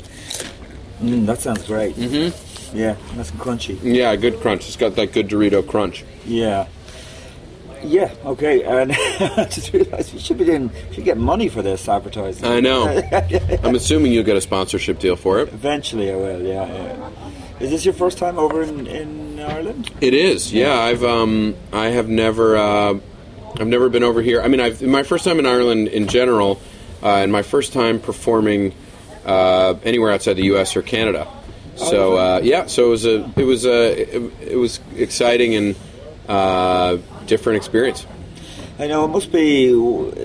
Mm, that sounds great. Mm-hmm. Yeah, nice and crunchy. Yeah, good crunch. It's got that good Dorito crunch. Yeah. Yeah, okay. And I just realised we should be doing, should get money for this advertising. I know. <laughs> I'm assuming you'll get a sponsorship deal for it. Eventually I will, yeah, yeah. Is this your first time over in, in Ireland? It is. Yeah, I've um, I have never uh, I've never been over here. I mean, I've my first time in Ireland in general, uh, and my first time performing uh, anywhere outside the U.S. or Canada. So uh, yeah, so it was a it was a it, it was exciting and uh, different experience. I know it must be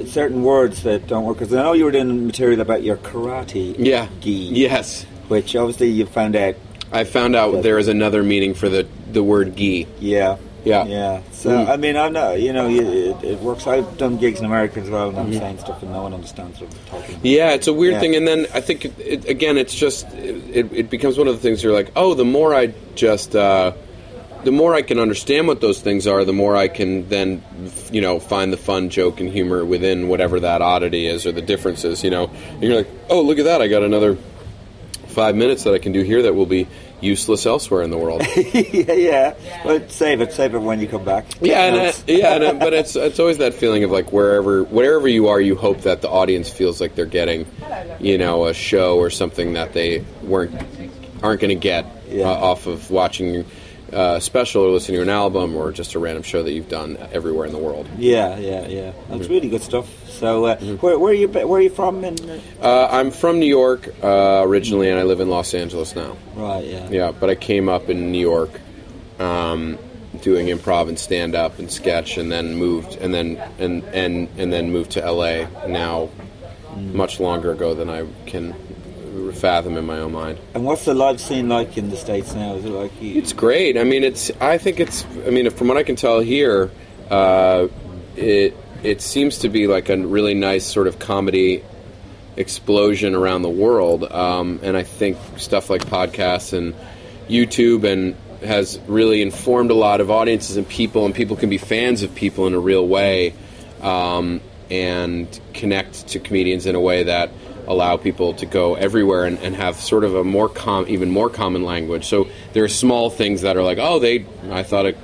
certain words that don't work because I know you were doing material about your karate. Yeah. Gi. Yes. Which obviously you found out. I found out there is another meaning for the the word gi. Yeah. Yeah. Yeah. So Mm. I mean, I know. You know, it, it works. I've done gigs in America as well, and I'm Mhm. saying stuff and no one understands what I'm talking. about. Yeah, it's a weird Yeah. thing, and then I think it, it, again, it's just it, it becomes one of the things you're like, oh, the more I just, uh, the more I can understand what those things are, the more I can then, you know, find the fun joke and humor within whatever that oddity is or the differences. You know, and you're like, oh, look at that, I got another five minutes that I can do here that will be useless elsewhere in the world. <laughs> yeah, yeah. But save it, save it when you come back. Yeah, and uh, yeah, and, uh, but it's it's always that feeling of like wherever wherever you are, you hope that the audience feels like they're getting, you know, a show or something that they weren't aren't going to get uh, off of watching uh, special or listening to an album or just a random show that you've done everywhere in the world. Yeah, yeah, yeah. That's Mhm. really good stuff. So, uh, where, where are you? Where are you from? In, uh, Uh, I'm from New York uh, originally, and I live in Los Angeles now. Right, yeah. Yeah, but I came up in New York, um, doing improv and stand up and sketch, and then moved, and then and and and then moved to L.A. Now, much longer ago than I can fathom in my own mind. and what's the live scene like in the states now? Is it like you, It's great. I mean, it's. I think it's. I mean, from what I can tell here, uh, it it seems to be like a really nice sort of comedy explosion around the world. Um, and I think stuff like podcasts and YouTube and has really informed a lot of audiences and people, and people can be fans of people in a real way, um, and connect to comedians in a way that allow people to go everywhere and, and have sort of a more com- even more common language. So there are small things that are like, oh, they, I thought a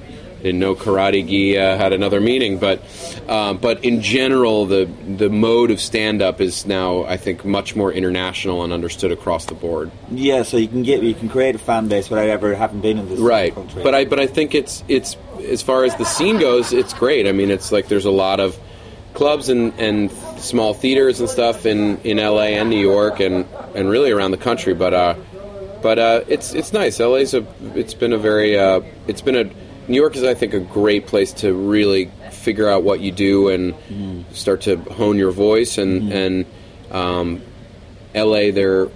didn't know karate gi uh, had another meaning, but um, but in general, the the mode of stand up is now I think much more international and understood across the board. Yeah, so you can get you can create a fan base without ever having been in this right country. but i but i think it's it's as far as the scene goes it's great i mean it's like there's a lot of clubs and and small theaters and stuff in in la and new york and and really around the country but uh but uh it's it's nice la's a it's been a very uh it's been a new york is i think a great place to really figure out what you do and start to hone your voice and and um la there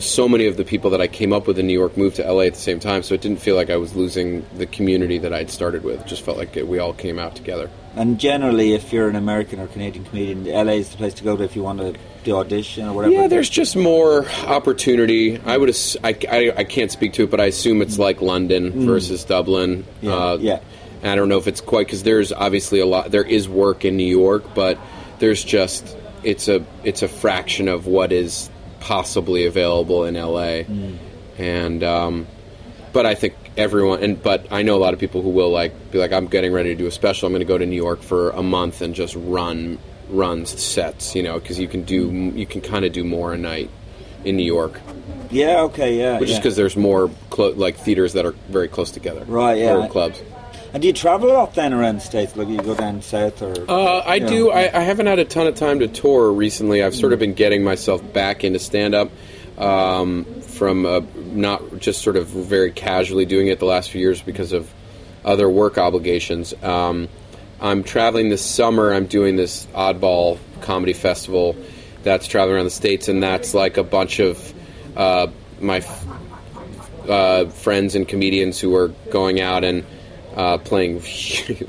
so many of the people that I came up with in New York moved to LA at the same time, so it didn't feel like I was losing the community that I'd started with. It just felt like it, we all came out together. And generally, if you're an American or Canadian comedian, LA is the place to go to if you want to do audition or whatever. Yeah, there's just more opportunity. I would, ass- I, I, I can't speak to it, but I assume it's like London Mm. versus Dublin. Yeah, Uh, yeah. I don't know if it's quite because there's obviously a lot. There is work in New York, but there's just it's a it's a fraction of what is possibly available in LA. And um, but I think everyone and but I know a lot of people who will like be like I'm getting ready to do a special. I'm going to go to New York for a month and just run runs sets, you know, because you can do you can kind of do more a night in New York. Yeah, okay, yeah. Which is because there's more clo- like theaters that are very close together, Right, yeah. or clubs. And do you travel a lot then around the states? Like you go down south or? Uh, I know? do. I, I haven't had a ton of time to tour recently. I've sort of been getting myself back into stand up um, from uh, not just sort of very casually doing it the last few years because of other work obligations. Um, I'm traveling this summer. I'm doing this oddball comedy festival that's traveling around the states, and that's like a bunch of uh, my f- uh, friends and comedians who are going out and uh, playing,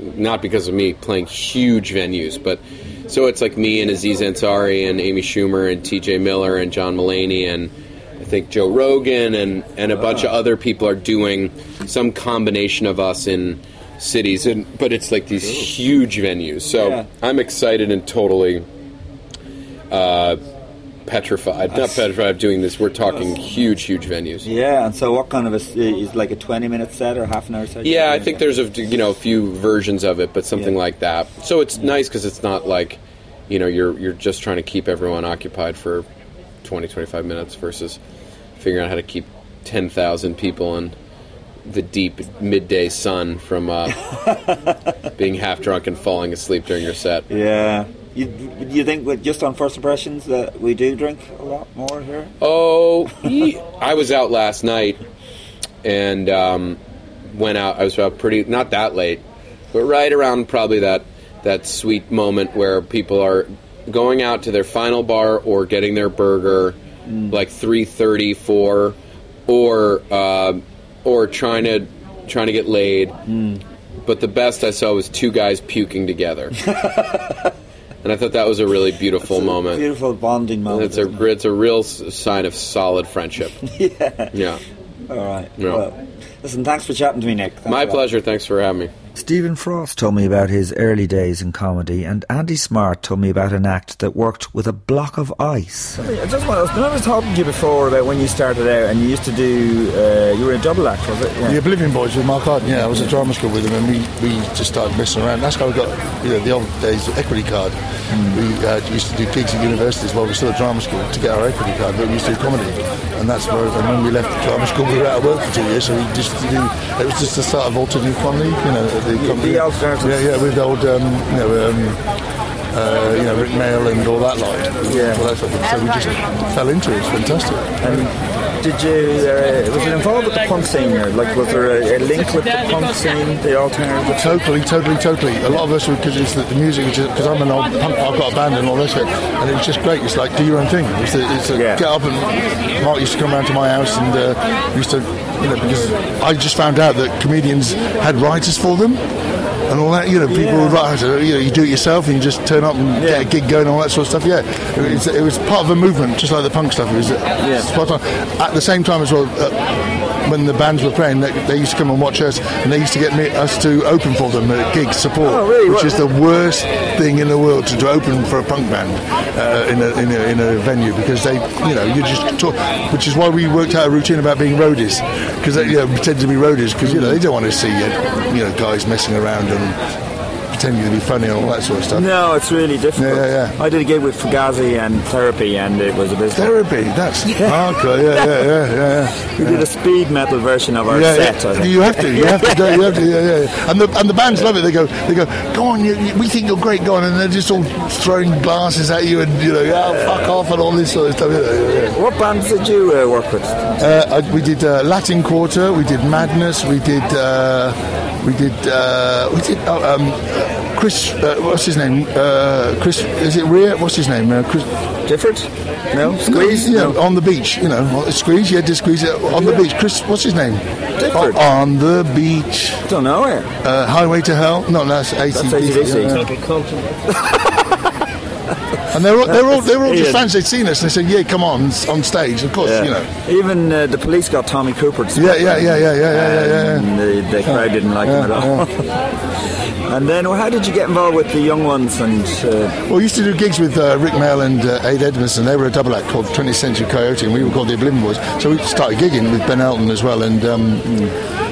<laughs> not because of me, playing huge venues, but so it's like me and Aziz Ansari and Amy Schumer and T.J. Miller and John Mulaney and think Joe Rogan and and a bunch of other people are doing some combination of us in cities, and but it's like these huge venues. So Yeah. I'm excited and totally. Uh, petrified, not petrified of doing this. We're talking huge, huge venues. Yeah, and so what kind of a s- is like a twenty minute set or half an hour set? Yeah, I think there's a you know a few versions of it, but something like that. So it's nice because it's not like you know you're you're just trying to keep everyone occupied for 20, 25 minutes versus figuring out how to keep ten thousand people in the deep midday sun from uh, <laughs> being half drunk and falling asleep during your set. Yeah. You, you think with just on first impressions that we do drink a lot more here? Oh, I was out last night and um, went out. I was out pretty not that late, but right around probably that that sweet moment where people are going out to their final bar or getting their burger, like three thirty, four, or uh, or trying to trying to get laid. But the best I saw was two guys puking together. <laughs> And I thought that was a really beautiful moment. Beautiful bonding moment. It's a it's a real sign of solid friendship. <laughs> yeah. Yeah. All right. Yeah. Well, listen, thanks for chatting to me, Nick. Thanks My a pleasure. Thanks for having me. Stephen Frost told me about his early days in comedy, and Andy Smart told me about an act that worked with a block of ice. I just want I was talking to you before about when you started out, and you used to do, uh, you were a double act, was it? The Oblivion Boys with Mark Arden. Yeah, I was at drama school with him, and we, we just started messing around. That's how we got you know the old days equity card. We uh, used to do gigs at universities while we were still at drama school to get our equity card, but we used to do comedy, and that's where. And when we left drama school, we were out of work for two years, so we just do. It was just the start of alternative comedy, you know. The, comedy. the alternative. Yeah, yeah, with old, um, you know. Um, uh, you know, Rik Mayall and all that lot. Yeah. All that sort of. So we just fell into it. It's fantastic. And did you, uh, was it involved with the punk scene? Or, like, was there a, a link with the punk scene, the alternative? Totally, totally, totally. A lot of us, because it's the, the music, because I'm an old punk, I've got a band and all this shit, and it's just great. It's like, do your own thing. It's, a, it's a, get up and Mark used to come around to my house and uh, used to, you know, because I just found out that comedians had writers for them. And all that, you know, people would write, uh, you know, you do it yourself and you just turn up and get a gig going and all that sort of stuff. Yeah, it was, it was part of a movement, just like the punk stuff. It was uh, spot on. At the same time as well, uh, when the bands were playing, they, they used to come and watch us, and they used to get me, us to open for them at gigs support, Oh, really? which What- is the worst thing in the world to, to open for a punk band uh, in, a, in, a, in a venue because they, you know, you just talk. Which is why we worked out a routine about being roadies because they you know, pretend to be roadies because you know they don't want to see uh, you know guys messing around and pretending to be funny and all that sort of stuff. No, it's really difficult. Yeah, yeah, yeah. I did a gig with Fugazi and Therapy, and it was a bit. Therapy, that's hardcore. Yeah, yeah, yeah, yeah. We did a speed metal version of our yeah, set. I think. You have to, you have to, do, you have to, yeah, yeah. And the and the bands love it. They go, they go, go on, you, you, we think you're great, go on, and they're just all throwing glasses at you and you know, oh, fuck off and all this sort of stuff. Yeah, yeah, yeah. What bands did you uh, work with? Uh, I- we did uh, Latin Quarter, we did Madness, we did, uh, we did, uh, we did. Oh, um, Chris, uh, what's his name? Uh, Chris, is it Rhea? What's his name? Uh, Chris Gifford? No, Squeeze. No, yeah, on the beach. You know, Squeeze. Yeah, did Squeeze it on the beach. Chris, what's his name? Gifford. O- on the beach. Don't know it. Uh, Highway to Hell. No, that's ACDC. AC/DC. yeah. <laughs> And they're all, they're all, they're all just fans. They'd seen us and they said, "Yeah, come on, on stage." Of course, Yeah. you know. Even uh, the police got Tommy Cooper. To Yeah, yeah, yeah, yeah, yeah, yeah, yeah, yeah. And the, the crowd didn't like him at all. <laughs> and then, well, how did you get involved with the young ones? And uh, Well, we used to do gigs with uh, Rik Mayall and uh, Ade Edmondson. They were a double act called 20th Century Coyote, and we were called the Oblivion Boys. So we started gigging with Ben Elton as well, and um, I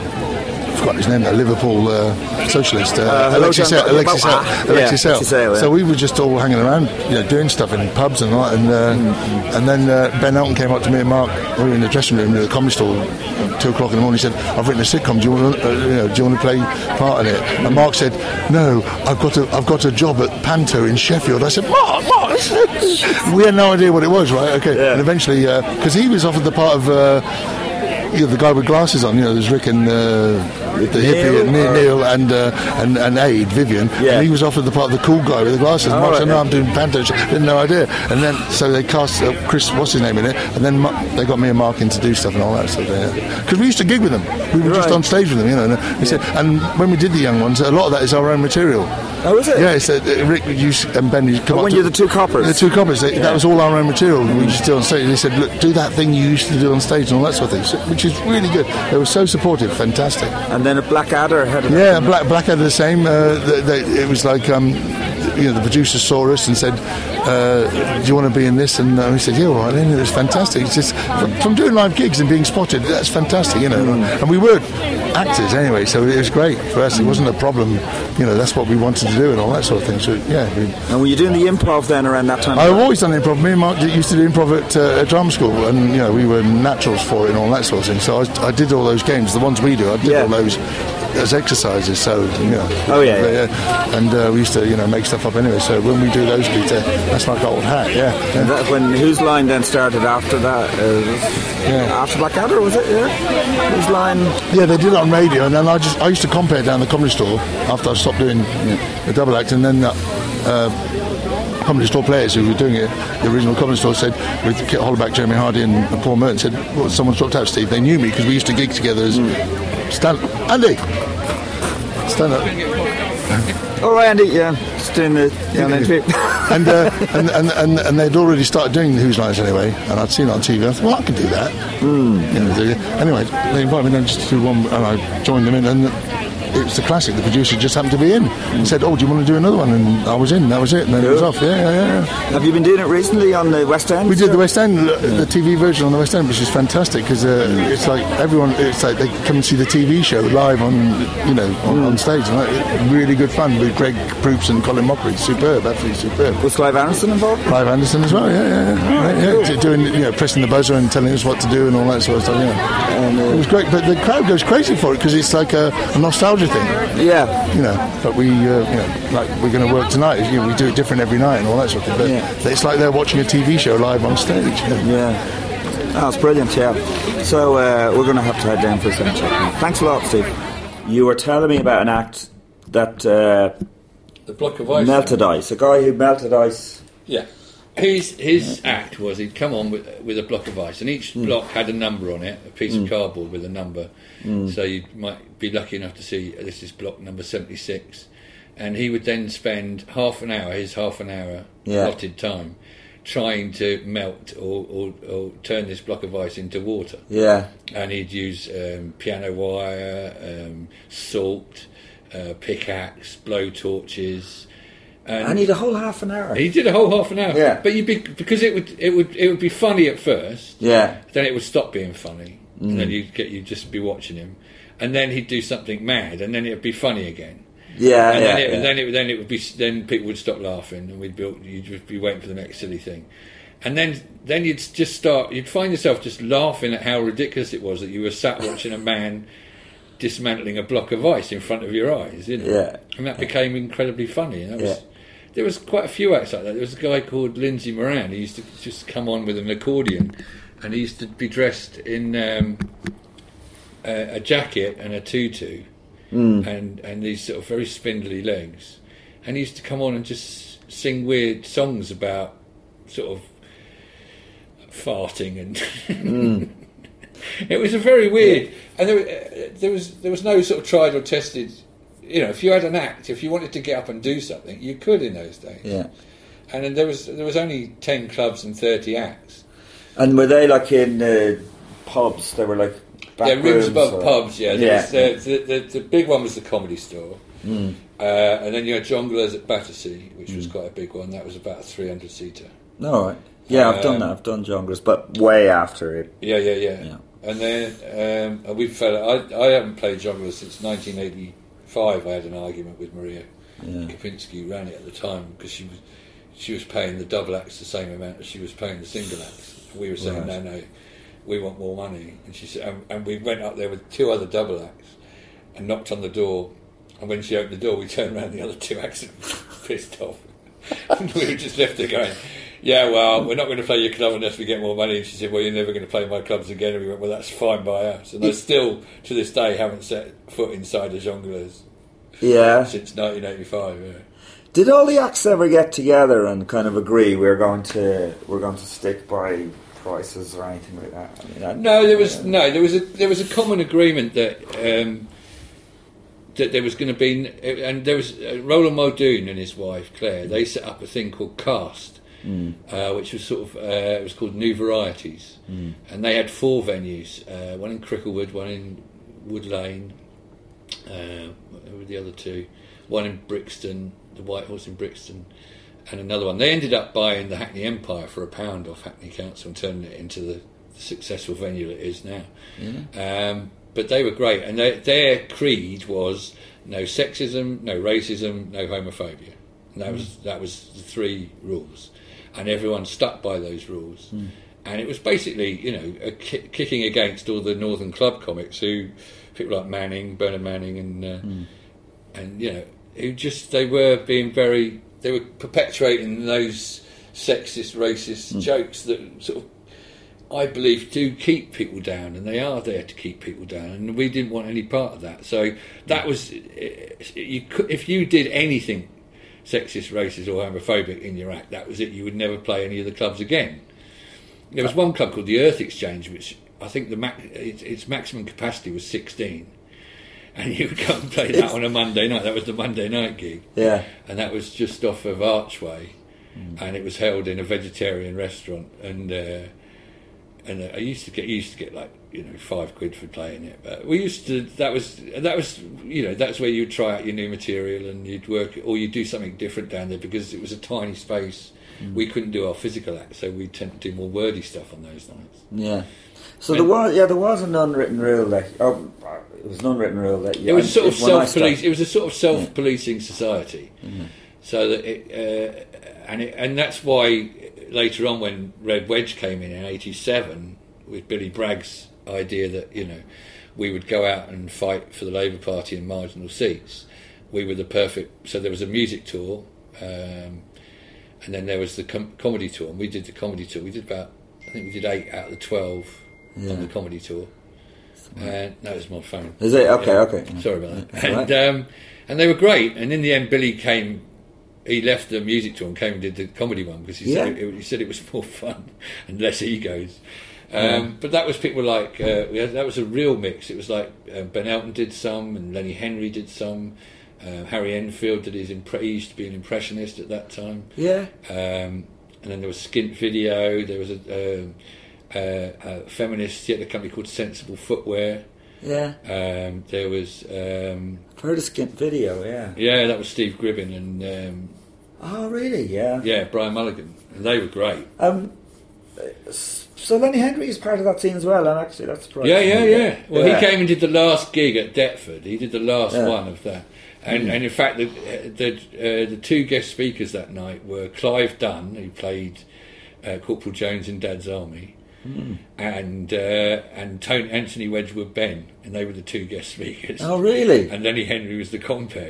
forgot his name, that Liverpool uh, socialist, uh, Uh, Alexei, Alexei, Alexei yeah, Alexei yeah. So we were just all hanging around, you know, doing stuff in pubs and all that. And, uh, and then uh, Ben Elton came up to me and Mark. We were in the dressing room at the comedy store, at two o'clock in the morning. He said, "I've written a sitcom. Do you want to, uh, you know, do you want to play part in it?" And Mark said, "No, I've got a, I've got a job at Panto in Sheffield." I said, "Mark, Mark." <laughs> we had no idea what it was, right? Okay. And eventually, because he was offered the part of. Uh, you know, the guy with glasses on, you know, there's Rick and uh, the hippie, and Neil, Neil and, uh, and and Ade, Vivian, and he was offered the part of the cool guy with the glasses. Oh, Mark right, said, "No, yeah. I'm doing Panto." Had no idea, and then so they cast uh, Chris, what's his name in it, and then Ma- they got me and Mark in to do stuff and all that stuff. Because we used to gig with them, we were just on stage with them, you know. And, he said, and when we did the young ones, a lot of that is our own material. Oh, is it? Yeah, it's, uh, Rick you, and Ben. You come Oh, up when you're the two coppers? The two coppers. They, Yeah. That was all our own material. We used to do on stage. They said, "Look, do that thing you used to do on stage and all that sort of thing," so, which is really good. They were so supportive, fantastic. and then a Blackadder had a Yeah, Black Blackadder the same. Uh, they, they, it was like um, you know the producer saw us and said, uh, "Do you want to be in this?" And uh, we said, "Yeah, all right." Then it was fantastic. It's just from, from doing live gigs and being spotted. That's fantastic, you know. And we were actors anyway, so it was great for us. It wasn't a problem. You know, that's what we wanted to do and all that sort of thing. So yeah. We, And were you doing the improv then around that time? I've always done improv. Me and Mark used to do improv at, uh, at drama school, and you know we were naturals for it and all that sort of thing. So I, I did all those games, the ones we do. I did all those as exercises. So you know. Oh, yeah, yeah. And uh, we used to you know make stuff up anyway. So when we do those gigs, uh, that's like old hat. Yeah. yeah. And that, when whose line then started after that? Uh, After Blackadder was it? Yeah. Whose line? Yeah, they did it on radio, and then I just I used to compare down the comedy store after I stopped doing the double act, and then. Uh, uh, Comedy store players who were doing it, the original comedy store said, with Kit Hollerbach, Jeremy Hardy, and Paul Merton, said, well, someone's dropped out, Steve. They knew me because we used to gig together as stand. Andy, stand up. All right, Andy. Yeah, just doing the <laughs> yeah, <laughs> an and, uh, and, and, and and they'd already started doing the Who's Lines anyway, and I'd seen it on TV. I thought, well, I can do that. Mm. You know, anyway, they invited me down just to do one, and I joined them in, and it was the classic. The producer just happened to be in and said, "Oh, do you want to do another one?" And I was in. That was it. And then it was off. Yeah, yeah, yeah. Have you been doing it recently on the West End? We did the West End, the TV version on the West End, which is fantastic because uh, it's like everyone, it's like they come and see the TV show live on, you know, on, on stage. And really good fun with Greg Proops and Colin Mochrie. Superb, absolutely superb. Was Clive Anderson involved? Clive Anderson as well, yeah, yeah, yeah. yeah, yeah. Doing, you know, pressing the buzzer and telling us what to do and all that sort of stuff, yeah. And, uh, it was great, but the crowd goes crazy for it because it's like a, a nostalgia thing. Yeah. You know, but we, uh, you know, like we're going to work tonight. You know, we do it different every night and all that sort of thing. But it's like they're watching a TV show live on stage. Yeah. Oh, it's brilliant, yeah. So uh, we're going to have to head down for a second check. now. Thanks a lot, Steve. You were telling me about an act that uh, The block of ice. melted ice. A guy who melted ice. Yeah. His his act was he'd come on with, with a block of ice, and each block had a number on it, a piece of cardboard with a number. Mm. So you might be lucky enough to see uh, this is block number seventy six, and he would then spend half an hour, his half an hour Yeah. allotted time, trying to melt or, or, or turn this block of ice into water. Yeah. And he'd use um, piano wire, um, salt, uh, pickaxe, blow torches. I need a whole half an hour. He did a whole half an hour. Yeah. But you'd be because it would it would it would be funny at first. Yeah. Then it would stop being funny, Mm. and then you'd get you'd just be watching him, and then he'd do something mad, and then it'd be funny again. Yeah, and yeah, then, it, yeah. then it then it would be then people would stop laughing, and we'd be you'd just be waiting for the next silly thing, and then then you'd just start you'd find yourself just laughing at how ridiculous it was that you were sat <laughs> watching a man dismantling a block of ice in front of your eyes, you know? Yeah. and that became incredibly funny. And that was, Yeah. There was quite a few acts like that. There was a guy called Lindsay Moran. He used to just come on with an accordion, and he used to be dressed in um, a, a jacket and a tutu, Mm. and and these sort of very spindly legs, and he used to come on and just sing weird songs about sort of farting and. Mm. <laughs> It was a very weird, and there, uh, there was there was no sort of tried or tested. You know, if you had an act, if you wanted to get up and do something, you could in those days. Yeah. And then there was there was only ten clubs and thirty acts. And were they like in uh, pubs? They were like back yeah, rooms above or- pubs. Yeah, yeah. Was, uh, the, the, the big one was the comedy store, Mm. uh, and then you had Jongleurs at Battersea, which was Mm. quite a big one. That was about a three hundred seater. All right. Yeah, I've done Um, that. I've done Jongleurs, but way after it. Yeah, yeah, yeah. And then um, we fell. I, I haven't played Jongleurs since 1985. I had an argument with Maria Yeah. Kempinska, who ran it at the time, because she was she was paying the double acts the same amount as she was paying the single acts. We were saying, Right. no, no, we want more money. And she said, and, and we went up there with two other double acts and knocked on the door. And when she opened the door, we turned around, the other two acts and <laughs> pissed off. <laughs> and we were just left there going, yeah, well, we're not going to play your club unless we get more money. And she said, well, you're never going to play my clubs again. And we went, well, that's fine by us. And I still, to this day, haven't set foot inside the Jongleurs Yeah. since 1985. Yeah. Did all the acts ever get together and kind of agree we're going to we're going to stick by prices or anything like that? I mean, I, No, there was no. There was a there was a common agreement that um, that there was going to be, and there was uh, Roland Muldoon and his wife Claire. They set up a thing called Cast, Mm. uh, which was sort of uh, it was called New Varieties, Mm. and they had four venues: uh, one in Cricklewood, one in Wood Lane, uh, who were the other two, one in Brixton, the White Horse in Brixton, and another one. They ended up buying the Hackney Empire for a pound off Hackney Council and turning it into the, the successful venue it is now. Um, but they were great, and they, their creed was no sexism, no racism, no homophobia. And that was that was the three rules, and everyone stuck by those rules. Mm. And it was basically, you know, a ki- kicking against all the Northern Club comics who, people like Manning, Bernard Manning, and uh, Mm. and you know, who just they were being very, they were perpetuating those sexist, racist Mm. jokes that sort of, I believe, do keep people down, and they are there to keep people down, and we didn't want any part of that. So that was, you could, if you did anything sexist, racist, or homophobic in your act, that was it. You would never play any of the clubs again. There was one club called the Earth Exchange, which I think the max, its, its maximum capacity was 16. And you would go and play that on a Monday night. That was the Monday night gig. Yeah. And that was just off of Archway. And it was held in a vegetarian restaurant. And uh, and uh, I used to get used to get like you know five quid for playing it. But we used to that was that was you know that's where you'd try out your new material and you'd work or you'd do something different down there because it was a tiny space. We couldn't do our physical act, so we tend to do more wordy stuff on those nights. Yeah. So there was yeah there was an unwritten rule that oh it was an unwritten rule that yeah, it was sort of self-police. It was a sort of self-policing society. Mhm. So that it, uh, and it, and that's why later on when Red Wedge came in in '87 with Billy Bragg's idea that you know we would go out and fight for the Labour Party in marginal seats, we were the perfect. So there was a music tour, um, and then there was the com- comedy tour, and we did the comedy tour. We did about I think we did eight out of the twelve Yeah. on the comedy tour. Uh, that was my phone. Is it? Okay, Yeah. okay. Sorry about that. And, um, and they were great. And in the end, Billy came. He left the music tour and came and did the comedy one because he said Yeah. it, he said it was more fun and less egos. Um. But that was people like uh, we had, that was a real mix. It was like uh, Ben Elton did some, and Lenny Henry did some. Uh, Harry Enfield did his. Impre- he used to be an impressionist at that time. Yeah. Um, and then there was Skint Video. There was a, um, uh, a feminist theatre company called Sensible Footwear. Yeah. Um, there was. Um, I've heard of Skint Video, yeah. Yeah, that was Steve Gribbin and. Um, Oh, really? Yeah. yeah, Brian Mulligan. And they were great. Um, so Lenny Henry is part of that scene as well, and actually that's surprising. Yeah, yeah, yeah. Well, Yeah. he came and did the last gig at Deptford. He did the last Yeah. one of that. And, Mm. and in fact, the the, uh, the two guest speakers that night were Clive Dunn, who played uh, Corporal Jones in Dad's Army, Mm. and uh, and Tony Anthony Wedgwood Benn, and they were the two guest speakers. Oh, really? And Lenny Henry was the compere.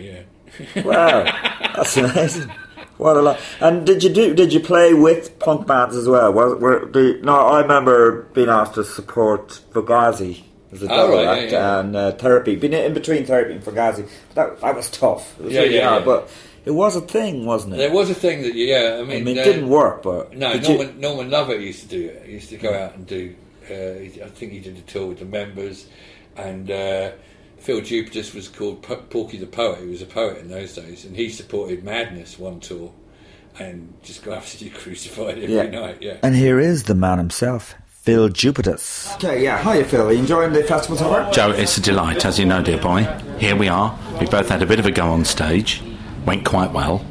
Yeah. Wow, <laughs> that's amazing. What a lot! And did you do? Did you play with punk bands as well? Was, were, do, no, I remember being asked to support Fugazi as a Oh, double right, act yeah. and uh, therapy. Been in between therapy and Fugazi. That that was tough. It was Yeah, really yeah, hard, yeah. but it was a thing, wasn't it? There was a thing that, yeah, I mean, I mean, it uh, didn't work, but no, Norman, Norman Lovett used to do it. He used to go out and do. Uh, I think he did a tour with the members, and uh, Phil Jupitus was called po- Porky the Poet. He was a poet in those days, and he supported Madness one tour, and just got <laughs> absolutely crucified every yeah. night. Yeah. And here is the man himself, Phil Jupitus. Okay, yeah. Hiya, Phil. Are you enjoying the festival so far? Joe, it's a delight, as you know, dear boy. Here we are. We both had a bit of a go on stage. Went quite well.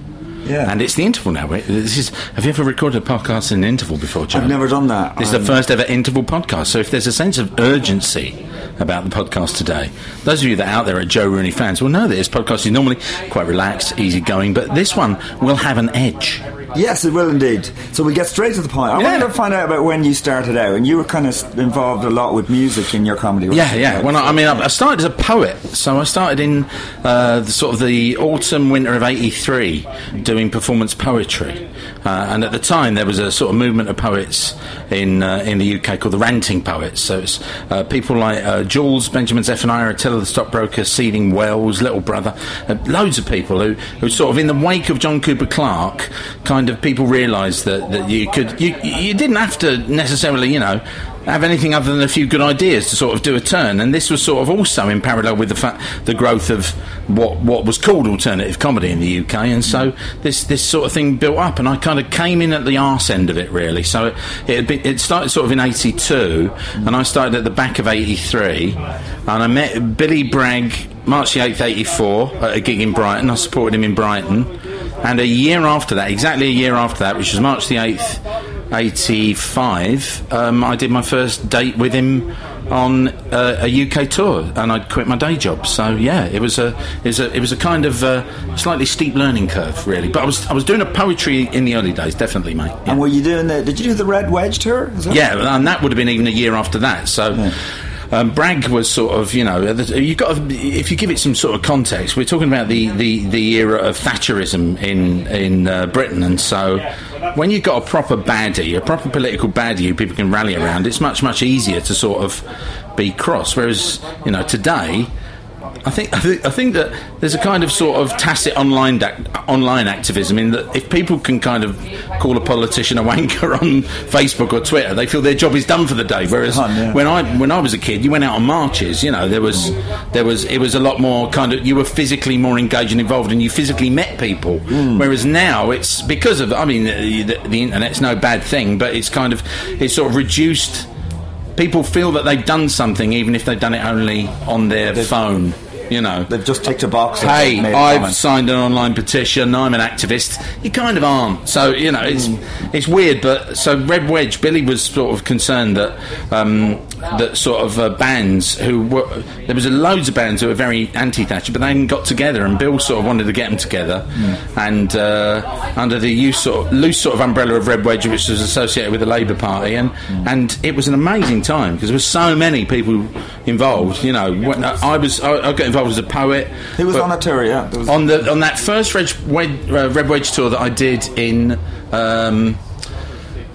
Yeah. And it's the interval now. This is. Have you ever recorded a podcast in an interval before, Joe? I've never done that. This is the Um, first ever interval podcast. So if there's a sense of urgency about the podcast today, those of you that are out there are Joe Rooney fans will know that this podcast is normally quite relaxed, easygoing, but this one will have an edge. Yes, it will indeed. So we get straight to the point. I wanted to find out about when you started out, and you were kind of involved a lot with music in your comedy. Yeah, yeah. When I, I mean, I, I started as a poet, so I started in uh, the, sort of the autumn, winter of '83, doing performance poetry. Uh, and at the time, there was a sort of movement of poets in uh, in the UK called the Ranting Poets. So it's uh, people like uh, Joolz, Benjamin Zephaniah, Attila the Stockbroker, Seething Wells, Little Brother, uh, loads of people who, who sort of in the wake of John Cooper Clarke, kind of people realised that, that you could you you didn't have to necessarily you know have anything other than a few good ideas to sort of do a turn. And this was sort of also in parallel with the fact the growth of what what was called alternative comedy in the UK. And so this this sort of thing built up, and I kind of came in at the arse end of it really. So it it, it started sort of in '82, and I started at the back of '83, and I met Billy Bragg March the 8th, 84, at a gig in Brighton. I supported him in Brighton. And a year after that, exactly a year after that, which was March the 8th, 85, um, I did my first date with him on uh, a UK tour, and I'd quit my day job. So yeah, it was a it was a, it was a kind of uh, slightly steep learning curve, really. But I was I was doing a poetry in the early days, definitely, mate. Yeah. And were you doing the? Did you do the Red Wedge tour? Yeah, and that would have been even a year after that. So. Um, Bragg was sort of, you know, you've got to, if you give it some sort of context, we're talking about the, the, the era of Thatcherism in in uh, Britain, and so when you've got a proper baddie, a proper political baddie who people can rally around, it's much much easier to sort of be cross. Whereas, you know, today. I think, I think I think that there's a kind of sort of tacit online ac- online activism in that if people can kind of call a politician a wanker on <laughs> Facebook or Twitter, they feel their job is done for the day. Whereas when I when I was a kid, you went out on marches. You know, there was there was it was a lot more kind of you were physically more engaged and involved, and you physically met people. Hmm. Whereas now it's because of I mean the, the, the internet's no bad thing, but it's kind of it's sort of reduced people feel that they've done something even if they've done it only on their phone. You know, they've just ticked a box. and Hey, I've signed an online petition. I'm an activist. You kind of aren't. So you know, it's it's weird. But so Red Wedge, Billy was sort of concerned that um, that sort of uh, bands who were there was loads of bands who were very anti-Thatcher, but they hadn't got together. And Bill sort of wanted to get them together, and uh, under the use sort of, loose sort of umbrella of Red Wedge, which was associated with the Labour Party, and and it was an amazing time because there were so many people involved. You know, when I was I, I got involved as a poet. He was on a tour, yeah. Was- on the on that first Red Wedge, uh, Red Wedge tour that I did in. Um,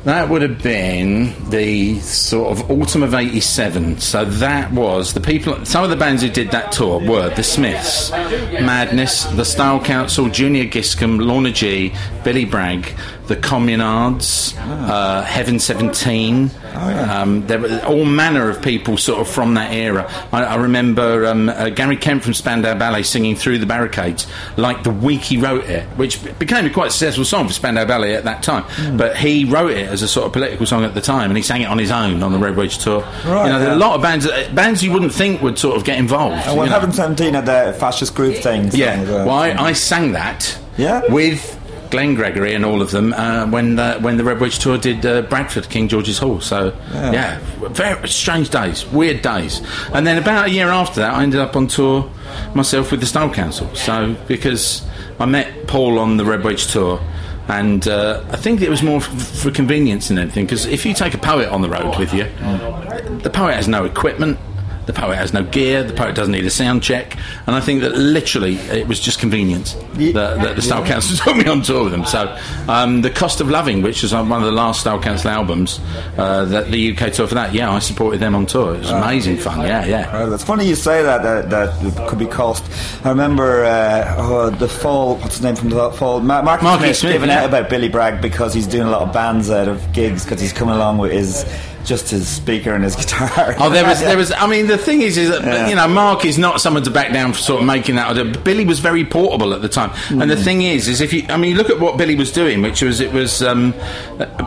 that would have been the sort of autumn of '87. So that was the people. Some of the bands who did that tour were the Smiths, Madness, the Style Council, Junior Giscombe, Lorna G, Billy Bragg, the Communards, uh, Heaven 17. um, there were all manner of people sort of from that era. I, I remember um, uh, Gary Kemp from Spandau Ballet singing Through the Barricades like the week he wrote it, which became a quite successful song for Spandau Ballet at that time. But he wrote it as a sort of political song at the time and he sang it on his own on the Red Wedge tour. Right, you know, there are a lot of bands, uh, bands you wouldn't think would sort of get involved. And well, you know. Heaven 17 had the fascist group things. Yeah, well, I, I sang that Yeah? with Glenn Gregory and all of them uh, when the, when the Red Wedge tour did uh, Bradford King George's Hall. So Yeah. yeah, very strange days, weird days. And then about a year after that, I ended up on tour myself with the Style Council. So because I met Paul on the Red Wedge tour. And uh, I think it was more f- for convenience than anything, because if you take a poet on the road with you, the poet has no equipment, the poet has no gear, the poet doesn't need a sound check, and I think that literally it was just convenience that, that the Style Yeah. Council <laughs> took me on tour with them. So um, the Cost of Loving, which was uh, one of the last Style Council albums, uh, that the UK tour for that, yeah, I supported them on tour. It was amazing fun. Yeah, yeah. Right, it's funny you say that, that, that it could be cost. I remember uh, oh, the fall, what's his name from the fall? Ma- Marky, Marky Smith, Smith, giving yeah. out about Billy Bragg because he's doing a lot of bands out of gigs because he's coming along with his just his speaker and his <laughs> guitar. Oh, there was, there <laughs> was. I mean, the thing is, is that Yeah. you know, Mark is not someone to back down for sort of making that. Billy was very portable at the time, and the Mm. thing is, is if you, I mean, look at what Billy was doing, which was, it was, um,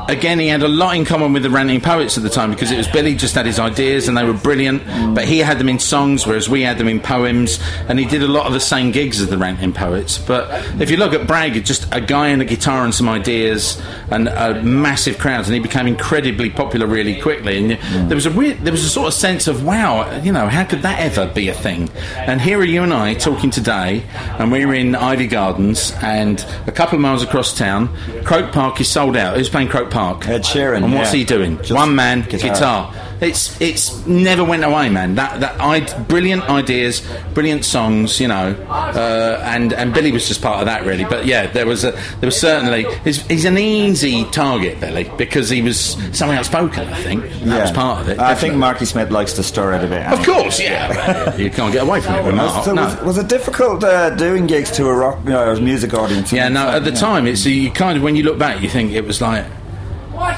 again, he had a lot in common with the Ranting Poets at the time because it was Billy just had his ideas and they were brilliant, but he had them in songs, whereas we had them in poems, and he did a lot of the same gigs as the Ranting Poets. But if you look at Bragg, just a guy and a guitar and some ideas and a massive crowds, and he became incredibly popular really quickly. And mm. there was a weird, there was a sort of sense of wow, you know, how could that ever be a thing? And here are you and I talking today, and we're in Iveagh Gardens, and a couple of miles across town, Croke Park is sold out. Who's playing Croke Park? Ed Sheeran. And what's yeah. he doing? Just One man, guitar. guitar. It's it's never went away, man. That that I brilliant ideas, brilliant songs, you know, uh, and and Billy was just part of that really. But yeah, there was a there was certainly he's, he's an easy target, Billy, because he was so outspoken. I think that was part of it. I think. Marky Smith likes to stir it a bit. Of course, yeah. you can't get away from it with Mark. So no. was, was it difficult uh, doing gigs to a rock, you know, music audience? Yeah, no. At the Yeah. time, it's you kind of when you look back, you think it was like.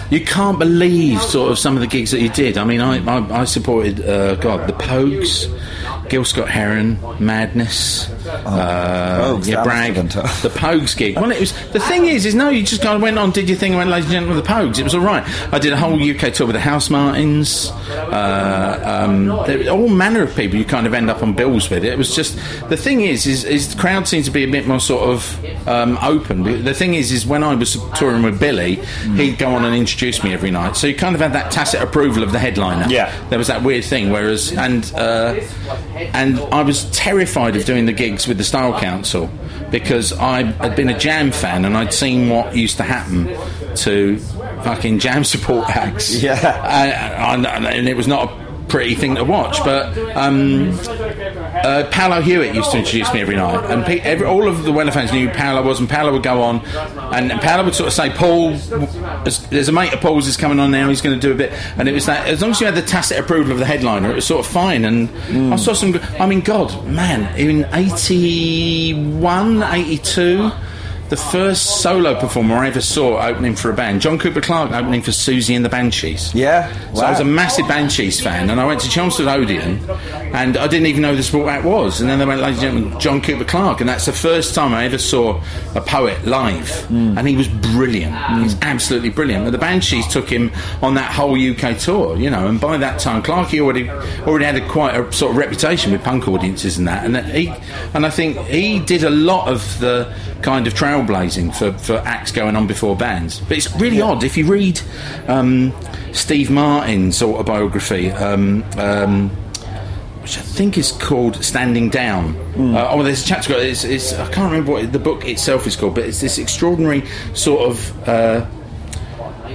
You can't believe sort of some of the gigs that you did. I mean, I I, I supported uh, God the Pogues, Gil Scott Heron, Madness, uh, Pogues, yeah, Bragg, must have been tough. the Pogues gig. Well, it was the thing is, is no, you just kind of went on, did your thing, and went, ladies and gentlemen, the Pogues. It was all right. I did a whole UK tour with the Housemartins. Uh, um, all manner of people you kind of end up on bills with. It was just the thing is, is, is the crowd seems to be a bit more sort of um, open. The thing is, is when I was touring with Billy, he'd go on and introduce me every night, so you kind of had that tacit approval of the headliner. Yeah. there was that weird thing. Whereas, and uh, and I was terrified of doing the gigs with the Style Council because I had been a Jam fan and I'd seen what used to happen to fucking Jam support acts. Yeah. and, and, and it was not a pretty thing to watch. But um, uh, Paolo Hewitt used to introduce me every night, and pe- every, all of the Weller fans knew who Paolo was, and Paolo would go on, and Paolo would sort of say, "Paul, there's- a mate of Paul's is coming on now. He's going to do a bit," and it was that as long as you had the tacit approval of the headliner, it was sort of fine. And I saw some. I mean, God, man, in 81, 82 the first solo performer I ever saw opening for a band, John Cooper Clarke opening for Siouxsie and the Banshees. Yeah, So I was a massive Banshees fan, and I went to Chelmsford Odeon, and I didn't even know the sport act was. And then they went, ladies and gentlemen, John Cooper Clarke, and that's the first time I ever saw a poet live, hmm. and he was brilliant. Hmm. He was absolutely brilliant. And the Banshees took him on that whole UK tour, you know, and by that time, Clarkey already already had a, quite a sort of reputation with punk audiences and that, and that he and I think he did a lot of the kind of trailblazing for, for acts going on before bands. But it's really odd if you read um, Steve Martin's autobiography. Um, um, which I think is called Standing Down. Uh, oh, there's a chapter. It's, it's, I can't remember what the book itself is called, but it's this extraordinary sort of uh,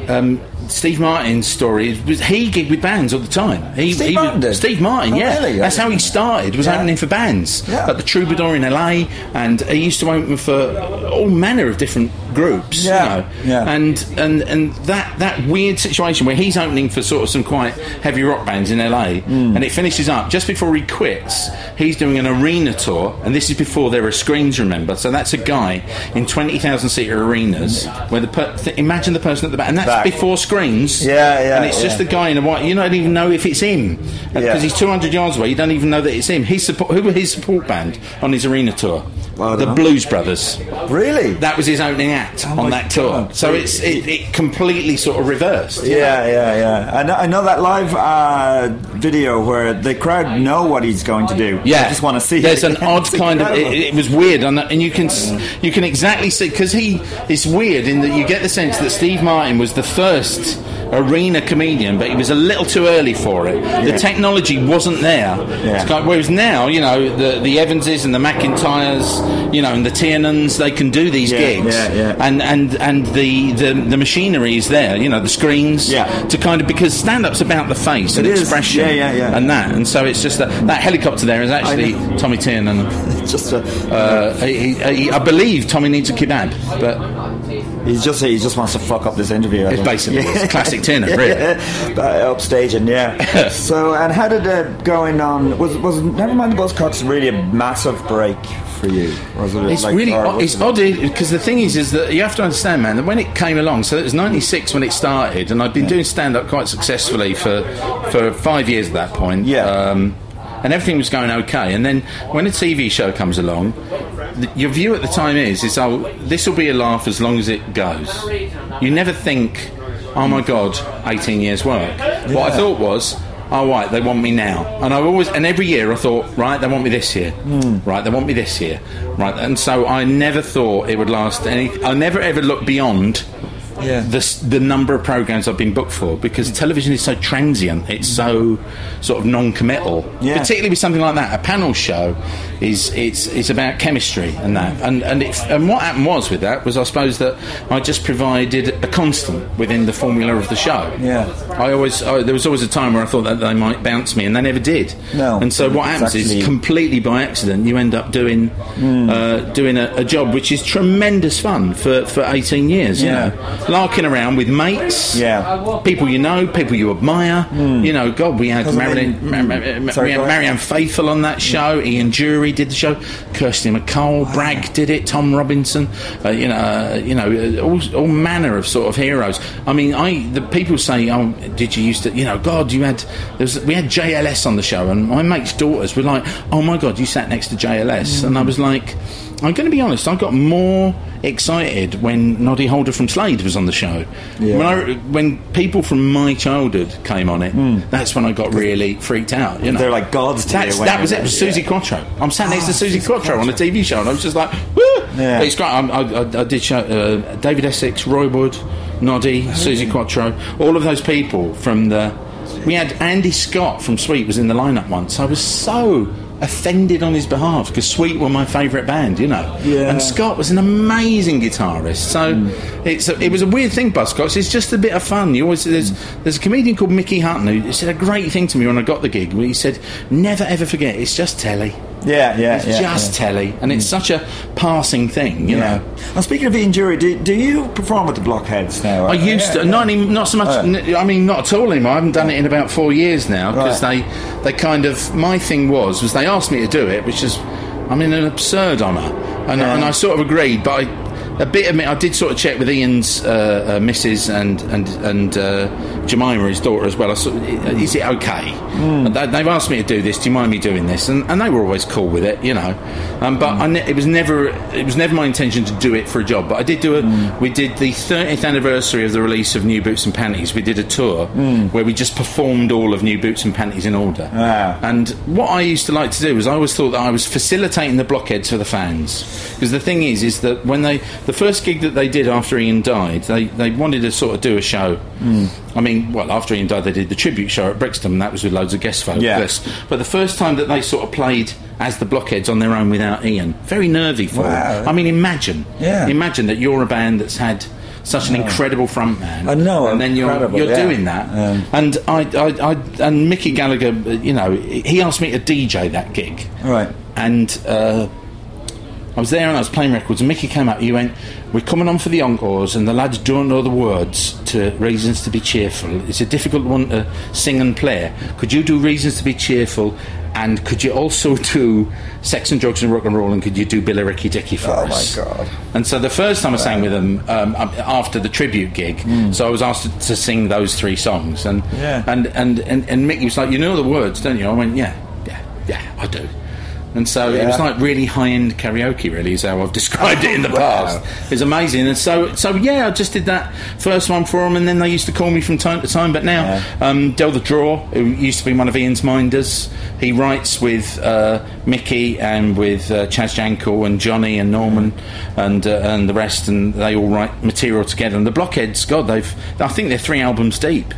um, Steve Martin's story was he gigged with bands all the time. He, Steve he Martin was, did? Steve Martin, Oh, yeah. really? That's how he started. Was Yeah. opening for bands Yeah. at the Troubadour in LA, and he used to open for all manner of different groups. Yeah, You know? yeah. And and and that that weird situation where he's opening for sort of some quite heavy rock bands in LA, Hmm. and it finishes up just before he quits. He's doing an arena tour, and this is before there are screens. Remember, so that's a guy in twenty thousand seater arenas where the per- th- imagine the person at the back, and that's Back. before screens. Yeah, yeah, And it's just the guy in the white. You don't even know if it's him because Yeah. he's two hundred yards away. You don't even know that it's him. His support, who were his support band on his arena tour? The Blues Brothers. Really? That was his opening act on that tour. So it's it, it completely sort of reversed. you know? Yeah, yeah, yeah. I know, I know that live uh, video where the crowd know what he's going to do. Yeah, I just want to see. There's it. an odd <laughs> kind of. It, it was weird, and, and you can s you can exactly see because he it's weird in that you get the sense that Steve Martin was the first arena comedian, but he was a little too early for it. The technology wasn't there. Like- whereas now, you know, the the Evanses and the McIntyres, you know, and the Tiernans, they can do these Yeah, gigs, yeah, yeah. and and and the, the the machinery is there. You know, the screens, Yeah. to kind of because stand up's about the face and It expression, Yeah, yeah, yeah. and that, and so it's just that that helicopter there is actually Tommy Tiernan. <laughs> just a, uh, he, he, I believe Tommy needs a kebab, but He's just he just wants to fuck up this interview. I It's think. basically- <laughs> it's classic Tiernan, really. But <laughs> upstaging, yeah. <laughs> so, and how did it going on? Was was Never Mind the Buzzcocks really a massive break for you? Was it It's like, really or odd, was it's it- odd because the thing is, is that you have to understand, man, that when it came along, so it was '96 when it started, and I'd been doing stand up quite successfully for for five years at that point. Yeah. Um, and everything was going okay, and then when a TV show comes along, your view at the time is is oh this will be a laugh as long as it goes. You never think, oh my god, 18 years work. What I thought was. Oh right, they want me now, and I always and every year I thought, right, they want me this year, hmm. right, they want me this year, right, and so I never thought it would last any. I never ever looked beyond Yeah. the the number of programs I've been booked for because television is so transient. It's so sort of non-committal, Yeah. particularly with something like that. A panel show is it's it's about chemistry and that, and and it, and what happened was with that was I suppose that I just provided a constant within the formula of the show. Yeah. I always I, there was always a time where I thought that they might bounce me, and they never did. No. And so what happens actually- is completely by accident you end up doing uh, doing a, a job which is tremendous fun for, for 18 years. Yeah. You know, larking around with mates. Yeah. People you know, people you admire. You know, God, we had Because I Marilyn, mean- Ma- Ma- Ma- Sorry, we had. Marianne Faithfull on that show. Ian Dury did the show. Kirsty MacColl, Bragg did it. Tom Robinson. Uh, you know, uh, you know, uh, all, all manner of sort of heroes. I mean, I the people say, "Oh, did you used to?" You know, God, you had. There was, we had JLS on the show, and my mate's daughters were like, "Oh my God, you sat next to JLS," and I was like. I'm going to be honest. I got more excited when Noddy Holder from Slade was on the show. Yeah. When, I, when people from my childhood came on it, that's when I got really freaked out. You know, They're like gods to you that was it. It was Suzi yeah. Quatro. I'm sat next to Ah, Suzi Quatro on a TV show, and I was just like, woo! Yeah. It's great. I, I, I, did show uh, David Essex, Roy Wood, Noddy, Suzi Quatro, all of those people from the. We had Andy Scott from Sweet was in the lineup once. I was so offended on his behalf because Sweet were my favourite band, you know. Yeah. And Scott was an amazing guitarist. So Hmm. it's a, it was a weird thing, Buzzcocks. It's just a bit of fun. You always there's there's a comedian called Mickey Hutton who said a great thing to me when I got the gig. He said, "Never ever forget. It's just telly. Yeah, yeah, It's yeah, just yeah. telly, and it's mm. such a passing thing, you Yeah. know." And speaking of Ian Dury, do, do you perform with the Blockheads now? I used to, not any, not so much. Oh. n- I mean, not at all anymore. I haven't done it in about four years now because Right. they, they kind of. My thing was, was they asked me to do it, which is, I mean, an absurd honour, and, and I sort of agreed, but I. A bit of me, I did sort of check with Ian's uh, uh, missus and and and uh, Jemima, his daughter, as well. I sort of, is it okay? Hmm. And they- They've asked me to do this. Do you mind me doing this? And, and they were always cool with it, you know. Um, but Hmm. I ne- it was never it was never my intention to do it for a job. But I did do a. Hmm. We did the 30th anniversary of the release of New Boots and Panties. We did a tour where we just performed all of New Boots and Panties in order. Hmm. Ah. And what I used to like to do was I always thought that I was facilitating the blockheads for the fans. Because the thing is, is that when they the first gig that they did after Ian died, they they wanted to sort of do a show. Hmm. I mean, well, after Ian died, they did the tribute show at Brixton, and that was with loads of guest vocalists. Yeah. But the first time that they sort of played as the blockheads on their own without Ian, very nervy for Wow. them. I mean, imagine, Yeah. imagine that you're a band that's had such an incredible frontman. I know, and then you're you're yeah. doing that. Um, and I, I, I, and Mickey Gallagher, you know, he asked me to DJ that gig, right? And uh, I was there and I was playing records, and Mickey came out. He went, "We're coming on for the encores, and the lads don't know the words to Reasons to Be Cheerful. It's a difficult one to sing and play. Could you do Reasons to Be Cheerful?" And could you also <laughs> do Sex and Drugs and Rock and Roll? And could you do Billericay Dickie for Oh, us? my God. And so the first time I sang with them um, um, after the tribute gig, so I was asked to, to sing those three songs, and, Yeah. and and and and Mickey was like, "You know the words, don't you?" I went, "Yeah, yeah, yeah, I do." And so it was like really high-end karaoke, really, is how I've <laughs> described it in the <laughs> Wow. past. It's amazing, and so so yeah, I just did that first one for them, and then they used to call me from time to time. But now, um, Del the Draw, who used to be one of Ian's minders, he writes with uh, Mickey and with uh, Chaz Jankel and Johnny and Norman and uh, and the rest, and they all write material together. And the Blockheads, God, they've I think they're three albums deep.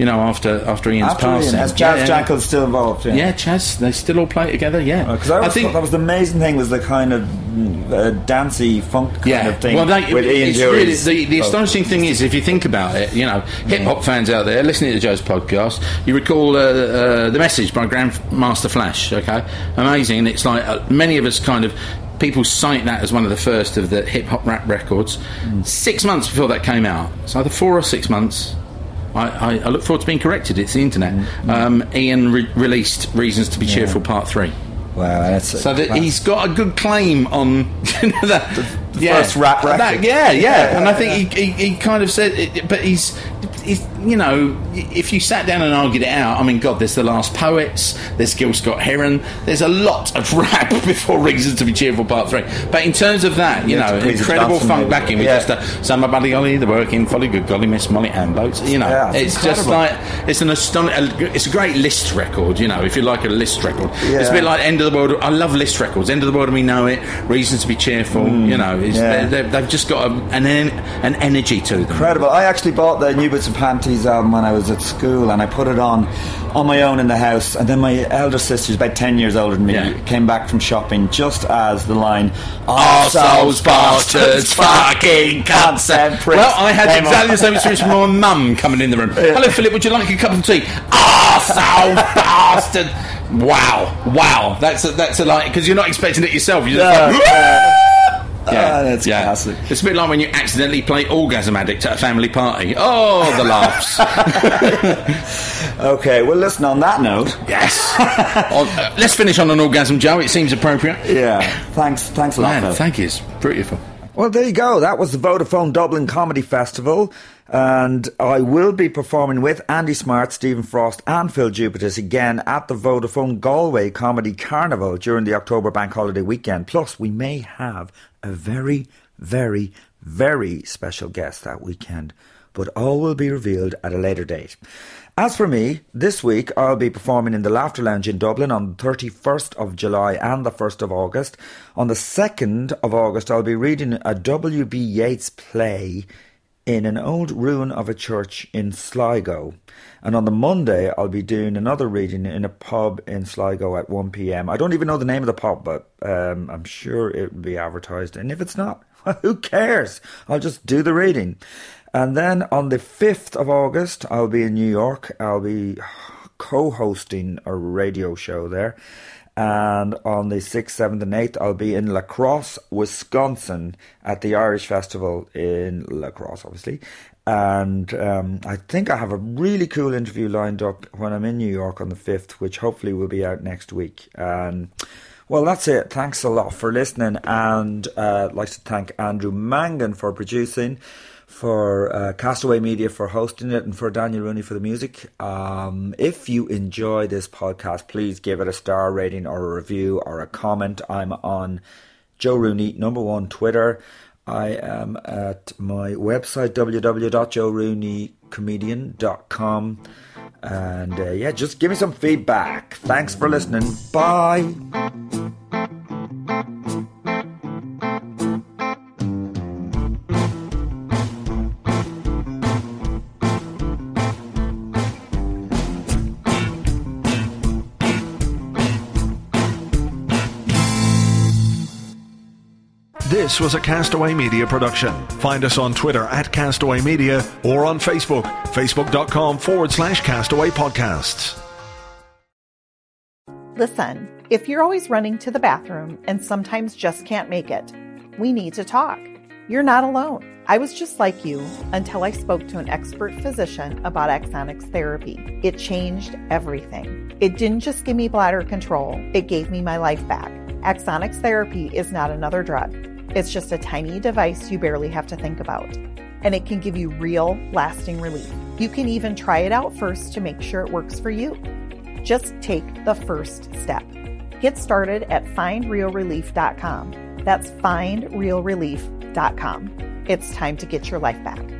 You know, after after Ian's After Ian, passing, has Chaz Yeah, yeah. Jankel still involved? Yeah, Chaz, they still all play together. Yeah, Because I, always thought that was the amazing thing was the kind of uh, dancey funk kind yeah. of thing Well, they, with Ian really, the, the Oh. astonishing thing is, if you think about it, you know, hip hop fans out there listening to Joe's podcast, you recall uh, uh, the message by Grandmaster Flash. Okay, amazing. And it's like uh, many of us kind of. People cite that as one of the first of the hip hop rap records. Mm. Six months before that came out, it's either four or six months. I, I, I look forward to being corrected. It's the internet. Mm. Um, Ian re- released "Reasons to Be Yeah. Cheerful" Part Three. Wow, that's so that he's got a good claim on <laughs> you know, that the, first rap record. That, yeah, yeah, Yeah, and I yeah, think he, he, he kind of said, it, but he's, he's, you know, if you sat down and argued it out, I mean, God, there's the Last Poets, there's Gil Scott Heron, there's a lot of <laughs> rap before Reasons to Be Cheerful Part Three. But in terms of that, you Yeah, know, it's Queens of incredible funk maybe. backing with Yeah. just a Summer Buddy Holly, the working folly, good golly, Miss Molly and boats. You know, Yeah, it's it's just like it's an astonishing. It's a great list record. You know, if you like a list record, it's a bit like End of the World. I love list records. End of the World, and we know it. Reasons to be cheerful. you know, it's, Mm. yeah. they're, they're, they've just got a, an en- an energy to them. Incredible. I actually bought the New Bits and Panties album when I was at school and I put it on on my own in the house. And then my elder sister, who's about 10 years older than me, came back from shopping just as the line, Arseholes, "Arseholes, bastards, fucking pricks Well, I had exactly the same experience from my <laughs> mum coming in the room. Hello, Philip. Would you like a cup of tea? Arsehole <laughs> bastard. Wow, wow. That's a, that's a like because you're not expecting it yourself. You're just like, Yeah. Yeah, Ah, that's yeah. classic. It's a bit like when you accidentally play Orgasm Addict at a family party. Oh, the laughs. Okay, well, listen, on that note. Yes. On- uh, let's finish on an orgasm, Joe. It seems appropriate. Yeah. Thanks, thanks a lot. Man, thank you. It's beautiful. Well, there you go. That was the Vodafone Dublin Comedy Festival. And I will be performing with Andy Smart, Stephen Frost, and Phill Jupitus again at the Vodafone Galway Comedy Carnival during the October Bank Holiday weekend. Plus, we may have a very, very, very special guest that weekend. But all will be revealed at a later date. As for me, this week I'll be performing in the Laughter Lounge in Dublin on the 31st of July and the 1st of August. On the 2nd of August, I'll be reading a W.B. Yeats play in an old ruin of a church in Sligo. And on the Monday, I'll be doing another reading in a pub in Sligo at 1 pm. I don't even know the name of the pub, but um, I'm sure it will be advertised. And if it's not, <laughs> who cares? I'll just do the reading. And then on the 5th of August, I'll be in New York. I'll be <sighs> co hosting a radio show there. And on the 6th, 7th, and 8th, I'll be in La Crosse, Wisconsin at the Irish Festival in La Crosse, obviously. And um, I think I have a really cool interview lined up when I'm in New York on the 5th, which hopefully will be out next week. Um, well, that's it. Thanks a lot for listening. And uh, I'd like to thank Andrew Mangan for producing for uh, Castaway Media for hosting it and for Daniel Rooney for the music. Um, if you enjoy this podcast, please give it a star rating or a review or a comment. I'm on Joe Rooney, number one, Twitter. I am at my website, www.joerooneycomedian.com. And uh, yeah, just give me some feedback. Thanks for listening. Bye. This was a Castaway Media production. Find us on Twitter at Castaway Media or on Facebook, facebook.com forward slash Castaway Podcasts. Listen, if you're always running to the bathroom and sometimes just can't make it, we need to talk. You're not alone. I was just like you until I spoke to an expert physician about Axonics therapy. It changed everything. It didn't just give me bladder control, it gave me my life back. Axonics therapy is not another drug. It's just a tiny device you barely have to think about. And it can give you real, lasting relief. You can even try it out first to make sure it works for you. Just take the first step. Get started at findrealrelief.com. That's findrealrelief.com. It's time to get your life back.